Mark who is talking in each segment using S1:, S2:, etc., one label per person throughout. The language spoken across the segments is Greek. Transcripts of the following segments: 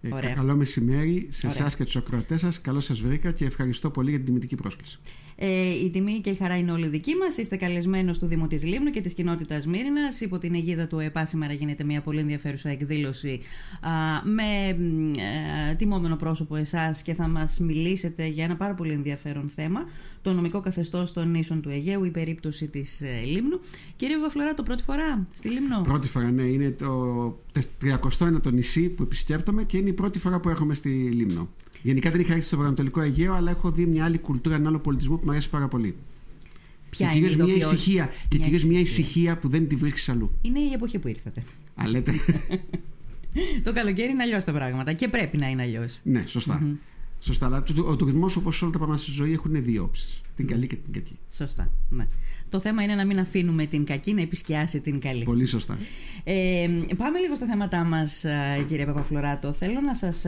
S1: Ε, καλό μεσημέρι σε εσάς και τους ακροατές σας. Καλώς σας βρήκα και ευχαριστώ πολύ για την τιμητική πρόσκληση.
S2: Ε, η τιμή και η χαρά είναι όλη δική μας. Είστε καλεσμένος του Δήμου της Λίμνου και της κοινότητας Μύρινας. Υπό την αιγίδα του ΕΠΑ σήμερα γίνεται μια πολύ ενδιαφέρουσα εκδήλωση α, με ε, τιμόμενο πρόσωπο εσάς και θα μας μιλήσετε για ένα πάρα πολύ ενδιαφέρον θέμα. Το νομικό καθεστώς των νήσων του Αιγαίου, η περίπτωση της ε, Λίμνου. Κύριε Βαφλωρά, το πρώτη φορά στη Λίμνο;
S1: Πρώτη φορά, ναι. Είναι το 31ο νησί που επισκέπτομαι και είναι η πρώτη φορά που έρχομαι στη Λίμνο. Γενικά δεν είχα έρθει στο Βορειοανατολικό Αιγαίο, αλλά έχω δει μια άλλη κουλτούρα, ένα άλλο πολιτισμό που μου αρέσει πάρα πολύ.
S2: Ποια
S1: και
S2: είναι
S1: μια ησυχία. Και κυρίως μια ησυχία που δεν τη βρίσκεις αλλού.
S2: Είναι η εποχή που ήρθατε.
S1: Α, λέτε.
S2: το καλοκαίρι είναι αλλιώς τα πράγματα και πρέπει να είναι αλλιώς.
S1: Ναι, σωστά. Mm-hmm. Σωστά, αλλά ο τουρισμός όπως όλα τα πράγματα στη ζωή έχουν δύο όψεις. Την καλή και την κακή.
S2: Σωστά. Ναι. Το θέμα είναι να μην αφήνουμε την κακή να επισκιάσει την καλή.
S1: Πολύ σωστά.
S2: Ε, πάμε λίγο στα θέματά μας, κύριε Παπαφλωράτο. Θέλω να σας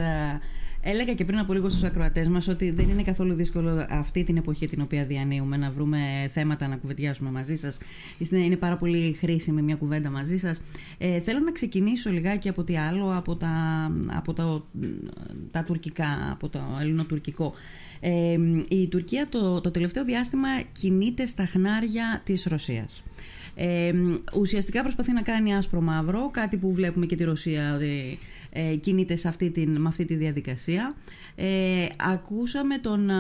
S2: Έλεγα και πριν από λίγο στους ακροατές μας ότι δεν είναι καθόλου δύσκολο αυτή την εποχή την οποία διανύουμε να βρούμε θέματα να κουβεντιάσουμε μαζί σας. Είναι πάρα πολύ χρήσιμη μια κουβέντα μαζί σας. Ε, θέλω να ξεκινήσω λιγάκι από τι άλλο, από τα, από τα, τα τουρκικά, από το ελληνοτουρκικό. Ε, η Τουρκία το, το τελευταίο διάστημα κινείται στα χνάρια της Ρωσίας. Ε, ουσιαστικά προσπαθεί να κάνει άσπρο μαύρο, κάτι που βλέπουμε και τη Ρωσία ότι ε, κινείται σε αυτή την, με αυτή τη διαδικασία. Ε, ακούσαμε τον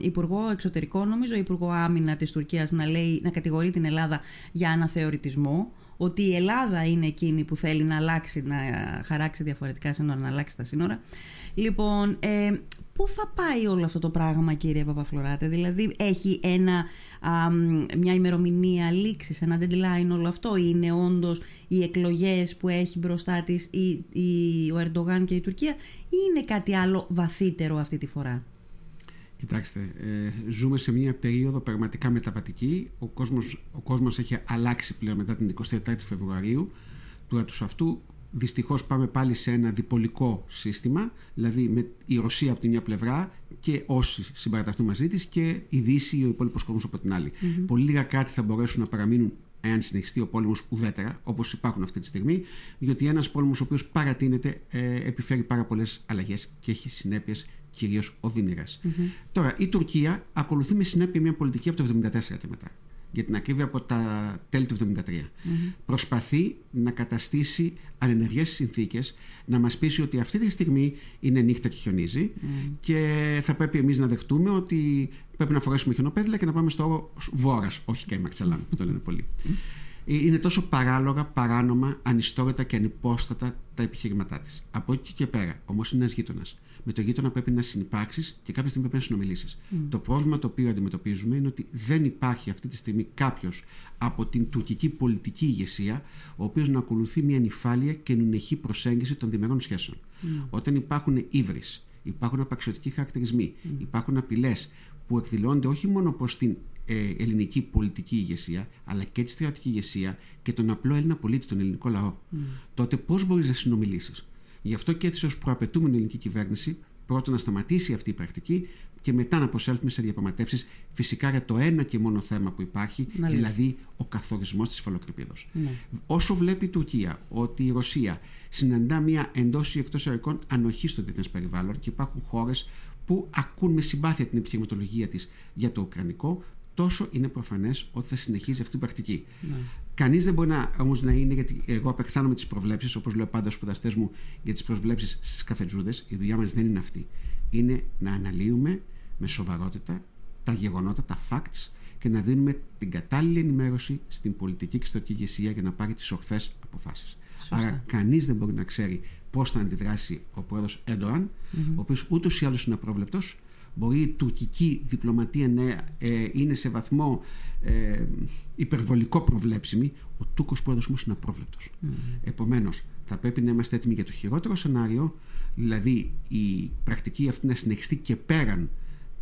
S2: Υπουργό Εξωτερικών, νομίζω Υπουργό Άμυνα της Τουρκίας να, λέει, να κατηγορεί την Ελλάδα για αναθεωρητισμό ότι η Ελλάδα είναι εκείνη που θέλει να αλλάξει, να χαράξει διαφορετικά σύνορα, να αλλάξει τα σύνορα. Λοιπόν, ε, πού θα πάει όλο αυτό το πράγμα κύριε Παπαφλωράτε, δηλαδή έχει ένα, μια ημερομηνία λήξης, ένα deadline όλο αυτό, είναι όντως οι εκλογές που έχει μπροστά της η, η, ο Ερντογάν και η Τουρκία ή είναι κάτι άλλο βαθύτερο αυτή τη φορά;
S1: Κοιτάξτε, ε, ζούμε σε μια περίοδο πραγματικά μεταβατική. Ο κόσμος, ο κόσμος έχει αλλάξει πλέον μετά την 24η Φεβρουαρίου. Του έτους αυτού Δυστυχώς πάμε πάλι σε ένα διπολικό σύστημα, δηλαδή με η Ρωσία από την μια πλευρά και όσοι συμπαραταχθούν μαζί της και η Δύση ή ο υπόλοιπος κόσμος από την άλλη. Mm-hmm. Πολύ λίγα κράτη θα μπορέσουν να παραμείνουν εάν συνεχιστεί ο πόλεμος ουδέτερα, όπως υπάρχουν αυτή τη στιγμή, διότι ένας πόλεμος ο οποίος παρατείνεται ε, επιφέρει πάρα πολλές αλλαγές και έχει συνέπειες κυρίως οδυνηρέ. Mm-hmm. Τώρα, η Τουρκία ακολουθεί με συνέπεια μια πολιτική από το 1974 και μετά για την ακρίβεια από τα τέλη του 1973. Προσπαθεί να καταστήσει ανενεργές συνθήκες, να μας πείσει ότι αυτή τη στιγμή είναι νύχτα και χιονίζει και θα πρέπει εμείς να δεχτούμε ότι πρέπει να φορέσουμε χιονοπέδιλα και να πάμε στο όρο Βόρας, όχι και Μαξελάν που το λένε πολλοί. Είναι τόσο παράλογα, παράνομα, ανιστόρυτα και ανυπόστατα τα επιχειρηματά της. Από εκεί και πέρα, όμως είναι ένας γείτονας με το γείτονα πρέπει να συνεπάρξει και κάποια στιγμή πρέπει να συνομιλήσεις. Το πρόβλημα το οποίο αντιμετωπίζουμε είναι ότι δεν υπάρχει αυτή τη στιγμή κάποιος από την τουρκική πολιτική ηγεσία, ο οποίος να ακολουθεί μια νυφάλια και νουνεχή προσέγγιση των διμερών σχέσεων. Όταν υπάρχουν ύβρις, υπάρχουν απαξιωτικοί χαρακτηρισμοί, υπάρχουν απειλές που εκδηλώνονται όχι μόνο προς την ε, ελληνική πολιτική ηγεσία, αλλά και τη στρατιωτική ηγεσία και τον απλό Έλληνα πολίτη, τον ελληνικό λαό, τότε πώς μπορείς να συνομιλήσεις; Γι' αυτό και έτσι ως προαπαιτούμενη ελληνική κυβέρνηση πρώτον να σταματήσει αυτή η πρακτική και μετά να προσέλθουμε σε διαπραγματεύσεις φυσικά για το ένα και μόνο θέμα που υπάρχει, δηλαδή ο καθορισμός της υφαλοκρηπίδα. Ναι. Όσο βλέπει η Τουρκία ότι η Ρωσία συναντά μια εντός ή εκτός ερωτικών ανοχής στο διεθνές περιβάλλον και υπάρχουν χώρες που ακούν με συμπάθεια την επιχειρηματολογία της για το Ουκρανικό, τόσο είναι προφανές ότι θα συνεχίζει αυτή την πρακτική. Ναι. Κανείς δεν μπορεί να, όμως να είναι, γιατί εγώ απεχθάνομαι τις προβλέψεις, όπως λέω πάντα στους σπουδαστές μου για τις προβλέψεις στις καφετζούδες. Η δουλειά μας δεν είναι αυτή. Είναι να αναλύουμε με σοβαρότητα τα γεγονότα, τα facts και να δίνουμε την κατάλληλη ενημέρωση στην πολιτική και στρατηγική ηγεσία για να πάρει τις ορθές αποφάσεις. Άρα, κανείς δεν μπορεί να ξέρει πώς θα αντιδράσει ο πρόεδρος Ερντοάν, mm-hmm. ο οποίος ούτως ή άλλως είναι απρόβλεπτος, Μπορεί η τουρκική διπλωματία να ε, είναι σε βαθμό ε, υπερβολικό προβλέψιμη. Ο Τούρκος πρόεδρος όμως είναι απρόβλεπτος. Mm. Επομένως, θα πρέπει να είμαστε έτοιμοι για το χειρότερο σενάριο, δηλαδή η πρακτική αυτή να συνεχιστεί και πέραν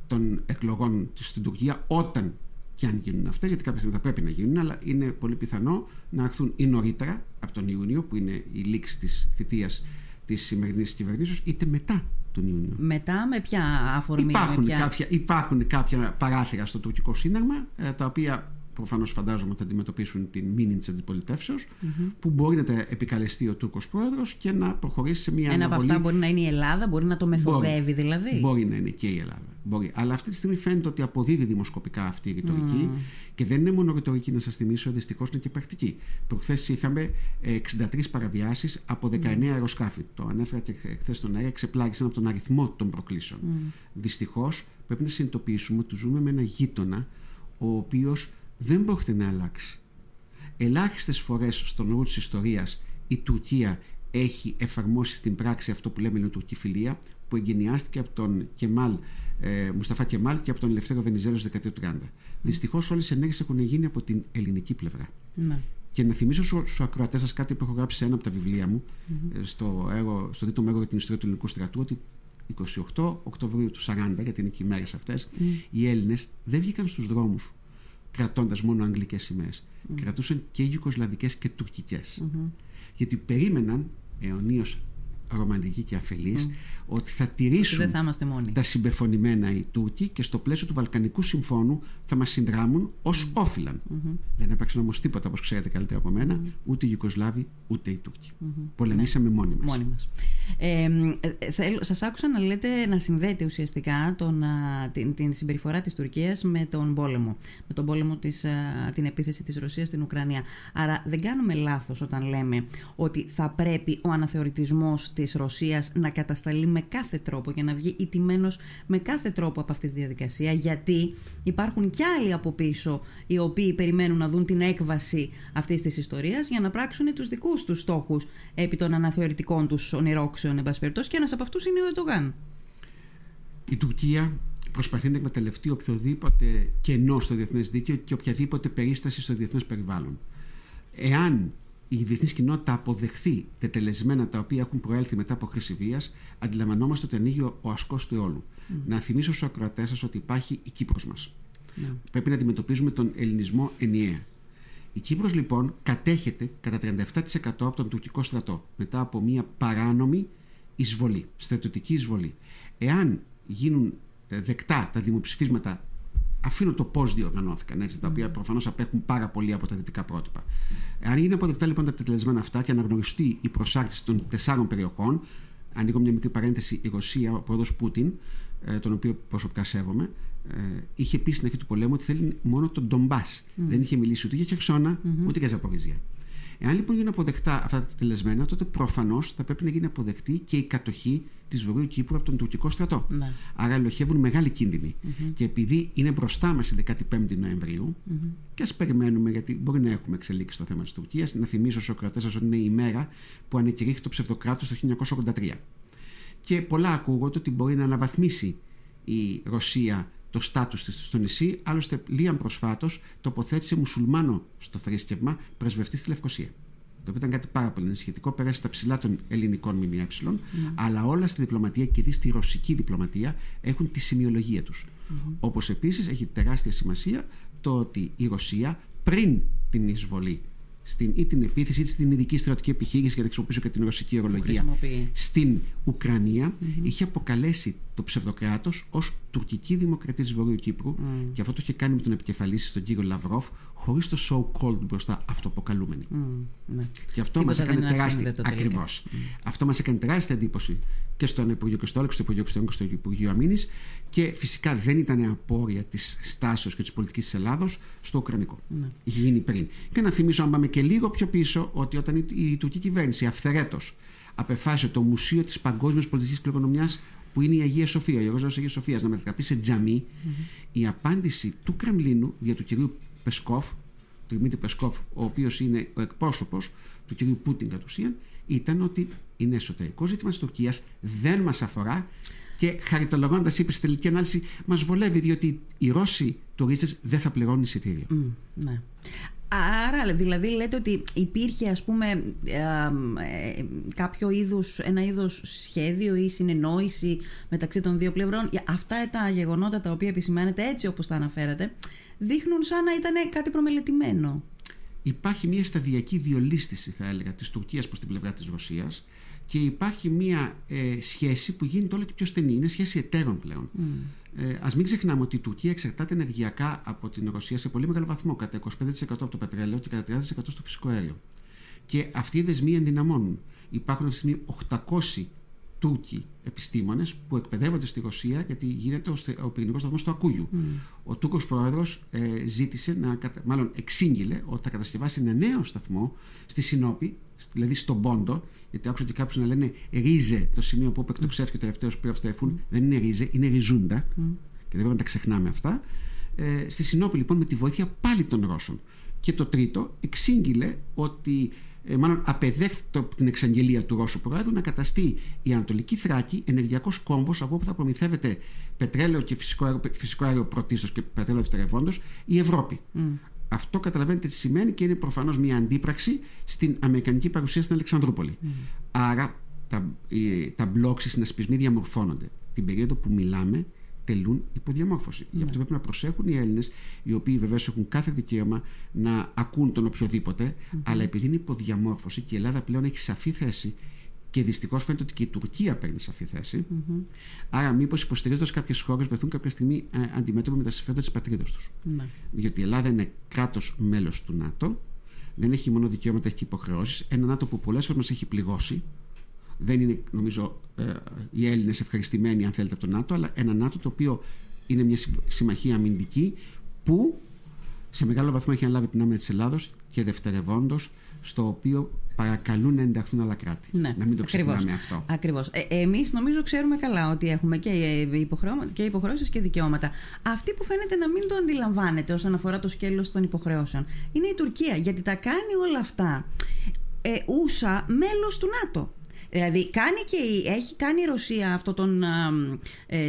S1: των εκλογών στην Τουρκία, όταν και αν γίνουν αυτά, γιατί κάποια στιγμή θα πρέπει να γίνουν, αλλά είναι πολύ πιθανό να έρθουν ή νωρίτερα από τον Ιούνιο, που είναι η λήξη της θητείας της σημερινής κυβερνήσεως, είτε μετά τον Ιούνιο.
S2: Μετά με ποια αφορμή.
S1: Υπάρχουν,
S2: με ποια...
S1: Κάποια, υπάρχουν κάποια παράθυρα στο τουρκικό σύνταγμα, ε, τα οποία προφανώς φαντάζομαι θα αντιμετωπίσουν την μήνυ της αντιπολιτευσεω που μπορεί να τα επικαλεστεί ο Τούρκος πρόεδρος και να προχωρήσει σε μια
S2: Ένα
S1: αναβολή.
S2: από αυτά μπορεί να είναι η Ελλάδα, μπορεί να το μεθοδεύει δηλαδή.
S1: Μπορεί να είναι και η Ελλάδα. Μπορεί. Αλλά αυτή τη στιγμή φαίνεται ότι αποδίδει δημοσκοπικά αυτή η ρητορική και δεν είναι μόνο ρητορική, να σας θυμίσω, δυστυχώς είναι και πρακτική. Προχθές είχαμε 63 παραβιάσεις από 19 αεροσκάφη. Το ανέφερα και χθες στον αέρα, ξεπλάγησαν από τον αριθμό των προκλήσεων. Mm. Δυστυχώς πρέπει να συνειδητοποιήσουμε ότι ζούμε με ένα γείτονα ο οποίος δεν πρόκειται να αλλάξει. Ελάχιστες φορές στον όρο της ιστορίας η Τουρκία έχει εφαρμόσει στην πράξη αυτό που λέμε τουρκική φιλία, που εγκαινιάστηκε από τον Κεμάλ, ε, Μουσταφά Κεμάλ και από τον Ελευθέρο Βενιζέλος στη δεκαετία του 30. Mm. Δυστυχώς όλες οι ενέργειες έχουν γίνει από την ελληνική πλευρά. Mm. Και να θυμίσω στους ακροατές σας κάτι που έχω γράψει σε ένα από τα βιβλία μου, mm-hmm. στο, έργο, στο τρίτο μέρο για την ιστορία του ελληνικού στρατού, ότι 28 Οκτωβρίου του 40, γιατί είναι και οι μέρες αυτές, mm. οι Έλληνες δεν βγήκαν στους δρόμους κρατώντας μόνο αγγλικές σημαίες. Mm. Κρατούσαν και γιουκοσλαβικέ και τουρκικές. Mm-hmm. Γιατί περίμεναν αιωνίως ρομαντική και αφελής, mm. ότι θα τηρήσουν
S2: θα
S1: τα συμπεφωνημένα οι Τούρκοι και στο πλαίσιο του Βαλκανικού Συμφώνου θα μας συνδράμουν ως mm. όφυλαν. Mm-hmm. Δεν έπαιξαν όμως τίποτα, όπως ξέρετε καλύτερα από μένα, mm. ούτε οι Ιουκοσλάβοι ούτε οι Τούρκοι. Mm-hmm. Πολεμήσαμε ναι. μόνοι μας.
S2: Μόνοι μας. Ε, σας άκουσα να λέτε να συνδέετε ουσιαστικά τον, την, την συμπεριφορά της Τουρκίας με τον πόλεμο. Με τον πόλεμο της, την επίθεση της Ρωσίας στην Ουκρανία. Άρα δεν κάνουμε λάθος όταν λέμε ότι θα πρέπει ο αναθεωρητισμός της Ρωσίας να κατασταλεί με κάθε τρόπο για να βγει ιτημένος με κάθε τρόπο από αυτή τη διαδικασία γιατί υπάρχουν κι άλλοι από πίσω οι οποίοι περιμένουν να δουν την έκβαση αυτής της ιστορίας για να πράξουν τους δικούς τους στόχους επί των αναθεωρητικών τους ονειρόξεων εν πάση περιπτώσει και ένας από αυτούς είναι ο Ερντογάν.
S1: Η Τουρκία προσπαθεί να εκμεταλλευτεί οποιοδήποτε κενό στο διεθνές δίκαιο και οποιαδήποτε περίσταση στο διεθνές περιβάλλον. Εάν η διεθνής κοινότητα αποδεχθεί τετελεσμένα τα οποία έχουν προέλθει μετά από χρήση βίας, αντιλαμβανόμαστε ότι ανοίγει ο ασκός του όλου. Mm. Να θυμίσω στους ακροατές σας ότι υπάρχει η Κύπρος μας. Mm. Πρέπει να αντιμετωπίζουμε τον ελληνισμό ενιαία. Η Κύπρος λοιπόν κατέχεται κατά 37% από τον τουρκικό στρατό μετά από μια παράνομη εισβολή, στρατιωτική εισβολή. Εάν γίνουν ε, δεκτά τα δημοψηφίσματα αφήνω το πώς διοργανώθηκαν, έτσι, τα οποία προφανώς απέχουν πάρα πολύ από τα δυτικά πρότυπα. Αν είναι αποδεκτά λοιπόν τα τελεσμένα αυτά και αναγνωριστεί η προσάρτηση των τεσσάρων περιοχών, ανοίγω μια μικρή παρένθεση, η Ρωσία, ο πρόεδρος Πούτιν, ε, τον οποίο προσωπικά σέβομαι, ε, είχε πει στην αρχή του πολέμου ότι θέλει μόνο τον Ντομπάς. Δεν είχε μιλήσει ούτε για Χερσόνα, ούτε για Ζαπορίζια. Εάν λοιπόν γίνουν αποδεκτά αυτά τα τελεσμένα, τότε προφανώς θα πρέπει να γίνει αποδεκτή και η κατοχή της Βορείου Κύπρου από τον τουρκικό στρατό. Ναι. Άρα ελοχεύουν μεγάλοι κίνδυνοι. Mm-hmm. Και επειδή είναι μπροστά μας η 15η Νοεμβρίου, mm-hmm. και ας περιμένουμε, γιατί μπορεί να έχουμε εξελίξει στο θέμα της Τουρκίας, να θυμίσω στους κρατέ σας ότι είναι η μέρα που ανεκηρύχθηκε το ψευδοκράτος το 1983. Και πολλά ακούγονται ότι μπορεί να αναβαθμίσει η Ρωσία το στάτους της στο νησί, άλλωστε Λίαν προσφάτως τοποθέτησε μουσουλμάνο στο θρήσκευμα πρεσβευτή στη Λευκοσία. Το οποίο ήταν κάτι πάρα πολύ ενισχυτικό, πέρασε στα ψηλά των ελληνικών ΜΜΕ, mm. αλλά όλα στη διπλωματία και δει στη ρωσική διπλωματία έχουν τη σημειολογία τους. Mm. Όπως επίσης έχει τεράστια σημασία το ότι η Ρωσία πριν την εισβολή στην, ή την επίθεση ή στην ειδική στρατιωτική επιχείρηση, για να χρησιμοποιήσω και την ρωσική ορολογία, στην Ουκρανία, mm-hmm. είχε αποκαλέσει το ψευδοκράτος ως τουρκική δημοκρατία της Βορείου Κύπρου mm. και αυτό το είχε κάνει με τον επικεφαλής στον κύριο Λαυρόφ, χωρίς το so called μπροστά αυτοαποκαλούμενη. Mm. Ναι. Και αυτό μας έκανε τεράστια. Ακριβώς. Mm. Αυτό μας έκανε τεράστια εντύπωση και στον Υπουργείο και στο στο Υπουργείο Εξωτερικών και στο Υπουργείο Αμήνης και φυσικά δεν ήταν απόρρια της στάσεως και της πολιτικής της Ελλάδος στο Ουκρανικό. Ναι. Είχε γίνει πριν. Και να θυμίσω, αν πάμε και λίγο πιο πίσω, ότι όταν η, η τουρκική κυβέρνηση αυθαιρέτως απεφάσισε το Μουσείο της Παγκόσμιας Πολιτικής Κληρονομιάς που είναι η Αγία Σοφία, ο Ιερός Αγίας Σοφίας, να μετατραπεί σε τζαμί, mm-hmm. η απάντηση του Κρεμλίνου δια του κυρίου Πεσκόφ, του Δημήτρη Πεσκόφ, ο οποίος είναι ο εκπρόσωπος του κυρίου Πούτιν κατ' ουσίαν, ήταν ότι είναι εσωτερικός ζήτημα της Τουρκίας, δεν μας αφορά και χαριτολογώντας, είπες στη τελική ανάλυση, μας βολεύει διότι οι Ρώσοι τουρίστες δεν θα πληρώνουν εισιτήριο. Mm,
S2: ναι. Άρα δηλαδή λέτε ότι υπήρχε ας πούμε ε, ε, κάποιο είδους, ένα είδος σχέδιο ή συνεννόηση μεταξύ των δύο πλευρών. Αυτά τα γεγονότα τα οποία επισημάνετε έτσι όπως τα αναφέρατε δείχνουν σαν να ήταν κάτι προμελετημένο.
S1: Υπάρχει μια σταδιακή διολίστηση θα έλεγα της Τουρκίας προς την πλευρά της Ρωσίας και υπάρχει μια ε, σχέση που γίνεται όλο και πιο στενή. Είναι σχέση εταίρων πλέον. Mm. Ε, Α μην ξεχνάμε ότι η Τουρκία εξαρτάται ενεργειακά από την Ρωσία σε πολύ μεγάλο βαθμό, κατά 25% από το πετρέλαιο και κατά 30% στο φυσικό αέριο. Και αυτοί οι δεσμοί ενδυναμώνουν. Υπάρχουν αυτή τη στιγμή 800 Τούρκοι επιστήμονες που εκπαιδεύονται στη Ρωσία γιατί γίνεται ο πυρηνικός σταθμός του Ακούγιου. Mm. Ο Τούρκο πρόεδρος ε, ζήτησε να, μάλλον εξήγηλε ότι θα κατασκευάσει ένα νέο σταθμό στη Συνόπη, δηλαδή στον Πόντο, γιατί άκουσα και κάποιους να λένε ρίζε το σημείο που εκτοξεύτηκε ο τελευταίος πριν αυτό Δεν είναι ρίζε, είναι ριζούντα. Mm. Και δεν πρέπει να τα ξεχνάμε αυτά. Ε, στη Συνόπη λοιπόν με τη βοήθεια πάλι των Ρώσων. Και το τρίτο εξήγηλε ότι ε, μάλλον απεδέχθηκε την εξαγγελία του Ρώσου Προέδρου να καταστεί η Ανατολική Θράκη ενεργειακός κόμβος από όπου θα προμηθεύεται πετρέλαιο και φυσικό αέριο, φυσικό αέριο πρωτίστως και πετρέλαιο δευτερευόντως η Ευρώπη. Mm. Αυτό καταλαβαίνετε τι σημαίνει και είναι προφανώς μια αντίπραξη στην Αμερικανική παρουσία στην Αλεξανδρούπολη. Mm. Άρα τα, τα μπλοκ, οι συνασπισμοί διαμορφώνονται. Την περίοδο που μιλάμε, τελούν υποδιαμόρφωση. Ναι. Γι' αυτό πρέπει να προσέχουν οι Έλληνες, οι οποίοι βεβαίως έχουν κάθε δικαίωμα να ακούν τον οποιοδήποτε, αλλά επειδή είναι υποδιαμόρφωση και η Ελλάδα πλέον έχει σαφή θέση και δυστυχώς φαίνεται ότι και η Τουρκία παίρνει σαφή θέση. Mm-hmm. Άρα, μήπως υποστηρίζοντας κάποιες χώρες βρεθούν κάποια στιγμή ε, αντιμέτωποι με τα συμφέροντα της πατρίδα τους. Ναι. Γιατί η Ελλάδα είναι κράτος μέλος του ΝΑΤΟ, δεν έχει μόνο δικαιώματα, έχει και υποχρεώσεις. Ένα ΝΑΤΟ που πολλές φορές μας έχει πληγώσει, δεν είναι νομίζω ε, οι Έλληνες ευχαριστημένοι αν θέλετε από το ΝΑΤΟ, αλλά ένα ΝΑΤΟ το οποίο είναι μια συμμαχία αμυντική που σε μεγάλο βαθμό έχει αναλάβει την άμυνα της Ελλάδος και δευτερευόντως στο οποίο παρακαλούν να ενταχθούν άλλα κράτη. Ναι, να μην το ξεχνάμε αυτό.
S2: Ακριβώς. Ε, Εμείς νομίζω ξέρουμε καλά ότι έχουμε και, και υποχρεώσεις και δικαιώματα. Αυτή που φαίνεται να μην το αντιλαμβάνεται όσον αφορά το σκέλος των υποχρεώσεων είναι η Τουρκία. Γιατί τα κάνει όλα αυτά ε, ούσα μέλος του ΝΑΤΟ. Δηλαδή κάνει και, έχει κάνει η Ρωσία αυτό τον. Ε, ε,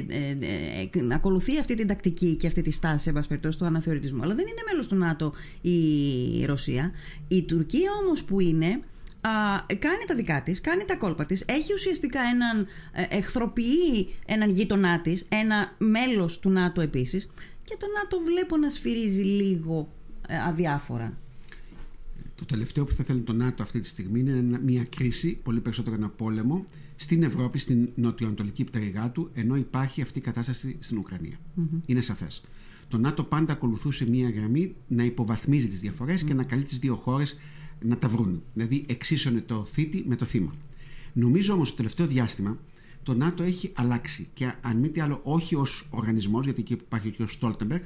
S2: ε, ακολουθεί αυτή την τακτική και αυτή τη στάση, εν του αναθεωρητισμού. Αλλά δεν είναι μέλος του ΝΑΤΟ η Ρωσία. Η Τουρκία όμως που είναι. Α, κάνει τα δικά της, κάνει τα κόλπα της, έχει ουσιαστικά έναν, ε, εχθροποιεί έναν γείτονά της, ένα μέλος του ΝΑΤΟ επίσης και το ΝΑΤΟ βλέπω να σφυρίζει λίγο ε, αδιάφορα.
S1: Το τελευταίο που θα θέλει το ΝΑΤΟ αυτή τη στιγμή είναι μια κρίση, πολύ περισσότερο ένα πόλεμο, στην Ευρώπη, στην νοτιοανατολική πτέρυγά του, ενώ υπάρχει αυτή η κατάσταση στην Ουκρανία. Είναι σαφές. Το ΝΑΤΟ πάντα ακολουθούσε μια γραμμή να υποβαθμίζει τις διαφορές και να καλεί τις δύο χώρες να τα βρουν. Δηλαδή, εξίσωνε το θήτη με το θύμα. Νομίζω όμως το τελευταίο διάστημα το ΝΑΤΟ έχει αλλάξει και αν μη τι άλλο, όχι ως οργανισμός, γιατί εκεί υπάρχει και ο Στόλτεμπεργκ,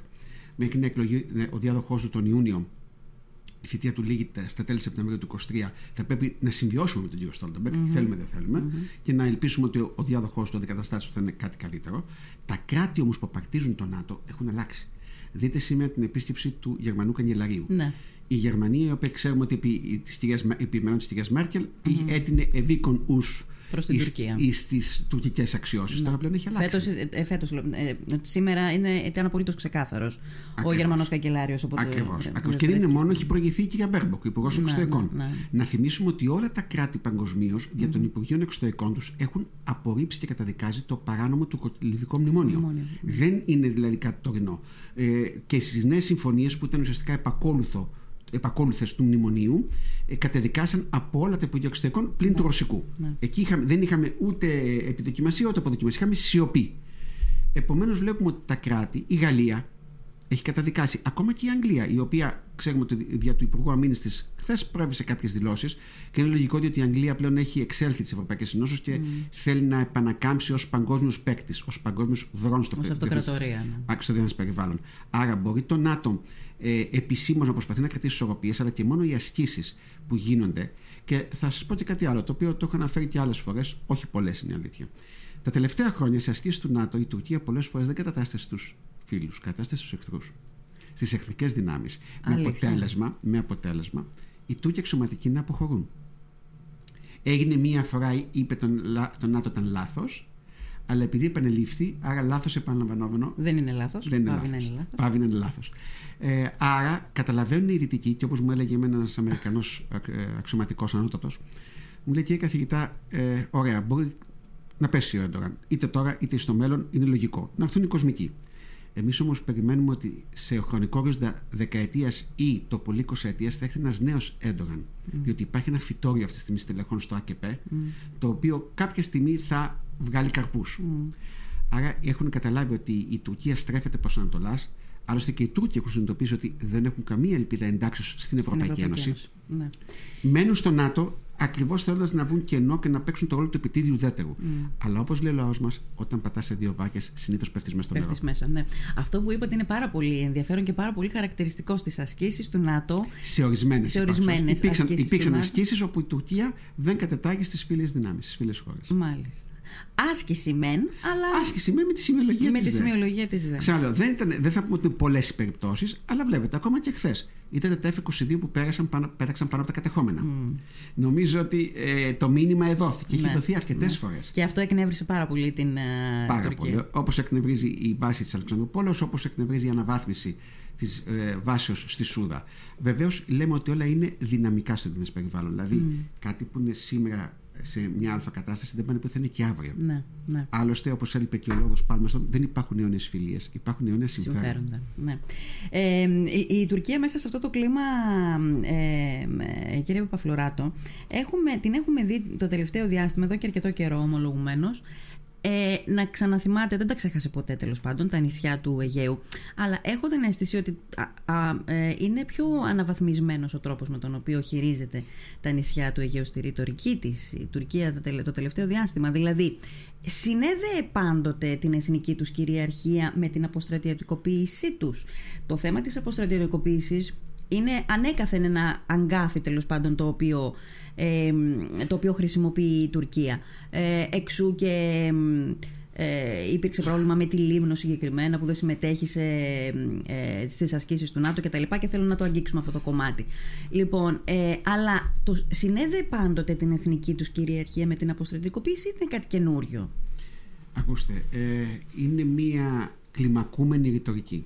S1: μέχρι να εκλογεί ο διάδοχός του τον Ιούνιο η θητεία του λύγεται στα τέλη Σεπτεμβρίου του 2023, θα πρέπει να συμβιώσουμε με τον κύριο Στόλτεμπεργκ, mm-hmm. θέλουμε δεν θέλουμε, mm-hmm. και να ελπίσουμε ότι ο διάδοχός του, ο αντικαταστάτη του θα είναι κάτι καλύτερο. Τα κράτη όμως που απαρτίζουν το ΝΑΤΟ έχουν αλλάξει. Δείτε σήμερα την επίσκεψη του Γερμανού Καγκελαρίου. Ναι. Η Γερμανία, η οποία ξέρουμε ότι επί, επί της κυρίας Μέρκελ, mm-hmm. έτεινε ευήκον ου
S2: προς την Τουρκία. Ή
S1: στι τουρκικές αξιώσεις. Ναι. Τώρα πλέον έχει αλλάξει.
S2: Φέτος, ε, ε, σήμερα είναι, ήταν απολύτως ξεκάθαρος ο Γερμανός καγκελάριος.
S1: Ακριβώς. Και δεν είναι μόνο, έχει προηγηθεί η κυρία Μπέρμποκ, υπουργός ναι, εξωτερικών. Ναι, ναι. Να θυμίσουμε ότι όλα τα κράτη παγκοσμίως για τον Υπουργείο Εξωτερικών τους έχουν απορρίψει και καταδικάζει το παράνομο Τουρκολιβυκό μνημόνιο. Δεν είναι δηλαδή κάτι τωρινό. Ε, και στις νέες συμφωνίες που ήταν ουσιαστικά επακόλουθο επακόλουθες του μνημονίου ε, κατεδικάσαν από όλα τα Υπουργεία Εξωτερικών πλην ναι. του Ρωσικού. Ναι. Εκεί είχαμε, δεν είχαμε ούτε επιδοκιμασία ούτε αποδοκιμασία, είχαμε σιωπή. Επομένως, βλέπουμε ότι τα κράτη, η Γαλλία έχει καταδικάσει, ακόμα και η Αγγλία, η οποία ξέρουμε ότι δια του Υπουργού Αμήνης της χθες πρόεδρε κάποιες δηλώσεις και είναι λογικό ότι η Αγγλία πλέον έχει εξέλθει τη Ευρωπαϊκή Ενώσεω και mm. θέλει να επανακάμψει ως παγκόσμιος παίκτης, ως παγκόσμιος δρόμος στο,
S2: ναι.
S1: περιβάλλον. Άρα μπορεί το ΝΑΤΟ ε, επισήμως να προσπαθεί να κρατήσει ισορροπίες, αλλά και μόνο οι ασκήσεις που γίνονται. Και θα σας πω και κάτι άλλο, το οποίο το έχω αναφέρει και άλλες φορές, όχι πολλές είναι η αλήθεια. Τα τελευταία χρόνια σε ασκήσεις του ΝΑΤΟ η Τουρκία πολλές φορές δεν κατατάσσεται στους φίλους, κατατάσσεται στους εχθρούς. Στις εχθρικέ δυνάμεις. Με αποτέλεσμα, με αποτέλεσμα οι Τούρκοι αξιωματικοί να αποχωρούν. Έγινε μία φορά, είπε τον, τον ΝΑΤΟ ήταν λάθος, αλλά επειδή επανελήφθη, άρα λάθος επαναλαμβανόμενο.
S2: Δεν είναι λάθος.
S1: Δεν είναι λάθος. Πάβει να είναι λάθος. Ε, άρα καταλαβαίνουν οι δυτικοί, και όπως μου έλεγε ένας Αμερικανός ε, αξιωματικός ανώτατος, μου λέει: Κύριε καθηγητά, ε, ωραία, μπορεί να πέσει ο Ερντογάν. Είτε τώρα είτε στο μέλλον είναι λογικό. Να έρθουν οι κοσμικοί. Εμείς όμως περιμένουμε ότι σε χρονικό ορίζοντα δεκαετίας ή το πολύ εικοσαετίας θα έρθει ένας νέος Έντογαν. Διότι υπάρχει ένα φυτόριο αυτή τη στιγμή στελεχών στο ΑΚΠ, το οποίο κάποια στιγμή θα βγάλει καρπούς. Άρα έχουν καταλάβει ότι η Τουρκία στρέφεται προς Ανατολάς. Άλλωστε και οι Τούρκοι έχουν συνειδητοποιήσει ότι δεν έχουν καμία ελπίδα εντάξεως στην Ευρωπαϊκή, Ένωση. Ναι. Μένουν στο ΝΑΤΟ ακριβώς θέλοντας να βγουν κενό και να παίξουν το ρόλο του επιτίδιου ουδέτερου. Mm. Αλλά όπως λέει ο λαός μας, όταν πατάς σε δύο βάκες, συνήθως πέφτεις μέσα στο νερό.
S2: μέσα, ναι. Αυτό που είπατε είναι πάρα πολύ ενδιαφέρον και πάρα πολύ χαρακτηριστικό στις ασκήσεις του ΝΑΤΟ.
S1: Σε ορισμένες Υπήρξαν, υπήρξαν ασκήσεις όπου η Τουρκία δεν κατετάγει στις φίλες δυνάμεις, στις φίλες χώρες.
S2: Μάλιστα. Άσκηση μεν, αλλά.
S1: Άσκηση μεν με τη σημειολογία
S2: της. Με
S1: τη
S2: σημειολογία της ΔΕ.
S1: Ξέρω, δεν, ήταν, δεν θα πούμε ότι είναι πολλές οι περιπτώσεις, αλλά βλέπετε, ακόμα και χθες ήταν τα F-22 που πέρασαν πάνω, πέταξαν πάνω από τα κατεχόμενα. Mm. Νομίζω ότι ε, το μήνυμα εδόθηκε. Ναι. Έχει δοθεί αρκετές ναι. φορές.
S2: Και αυτό εκνεύρισε πάρα πολύ την ε,
S1: πάρα
S2: Τουρκία.
S1: πολύ. Όπως εκνευρίζει η βάση της Αλεξανδρούπολης, όπως εκνευρίζει η αναβάθμιση της ε, βάσεως στη Σούδα. Βεβαίως λέμε ότι όλα είναι δυναμικά στο διεθνές περιβάλλον. Δηλαδή mm. κάτι που είναι σήμερα σε μια αλφα κατάσταση δεν πάνε πουθενά και αύριο.
S2: Ναι, ναι.
S1: Άλλωστε, όπως έλειπε και ο λόγος Πάλμαστον, δεν υπάρχουν αιώνιες φιλίες, υπάρχουν αιώνιε συμφέροντα. συμφέροντα
S2: ναι. ε, η, η, Τουρκία μέσα σε αυτό το κλίμα, ε, ε, κύριε Παπαφλωράτο, έχουμε, την έχουμε δει το τελευταίο διάστημα, εδώ και αρκετό καιρό ομολογουμένως, ε, να ξαναθυμάτε, δεν τα ξέχασε ποτέ τέλος πάντων, τα νησιά του Αιγαίου. Αλλά έχω την αίσθηση ότι ε, είναι πιο αναβαθμισμένος ο τρόπος με τον οποίο χειρίζεται τα νησιά του Αιγαίου στη ρητορική της η Τουρκία το τελευταίο διάστημα. Δηλαδή, συνέδεε πάντοτε την εθνική τους κυριαρχία με την αποστρατιωτικοποίησή τους. Το θέμα της αποστρατιωτικοποίησης είναι ανέκαθεν ένα αγκάθι τέλος πάντων το οποίο, ε, το οποίο χρησιμοποιεί η Τουρκία. Ε, εξού και ε, υπήρξε πρόβλημα με τη Λίμνο συγκεκριμένα που δεν συμμετέχει σε, ε, στις ασκήσεις του ΝΑΤΟ και τα λοιπά και θέλω να το αγγίξουμε αυτό το κομμάτι. Λοιπόν, ε, αλλά το συνέδε πάντοτε την εθνική τους κυριαρχία με την αποστρατικοποίηση ή είναι κάτι καινούριο;
S1: Ακούστε, ε, είναι μία κλιμακούμενη ρητορική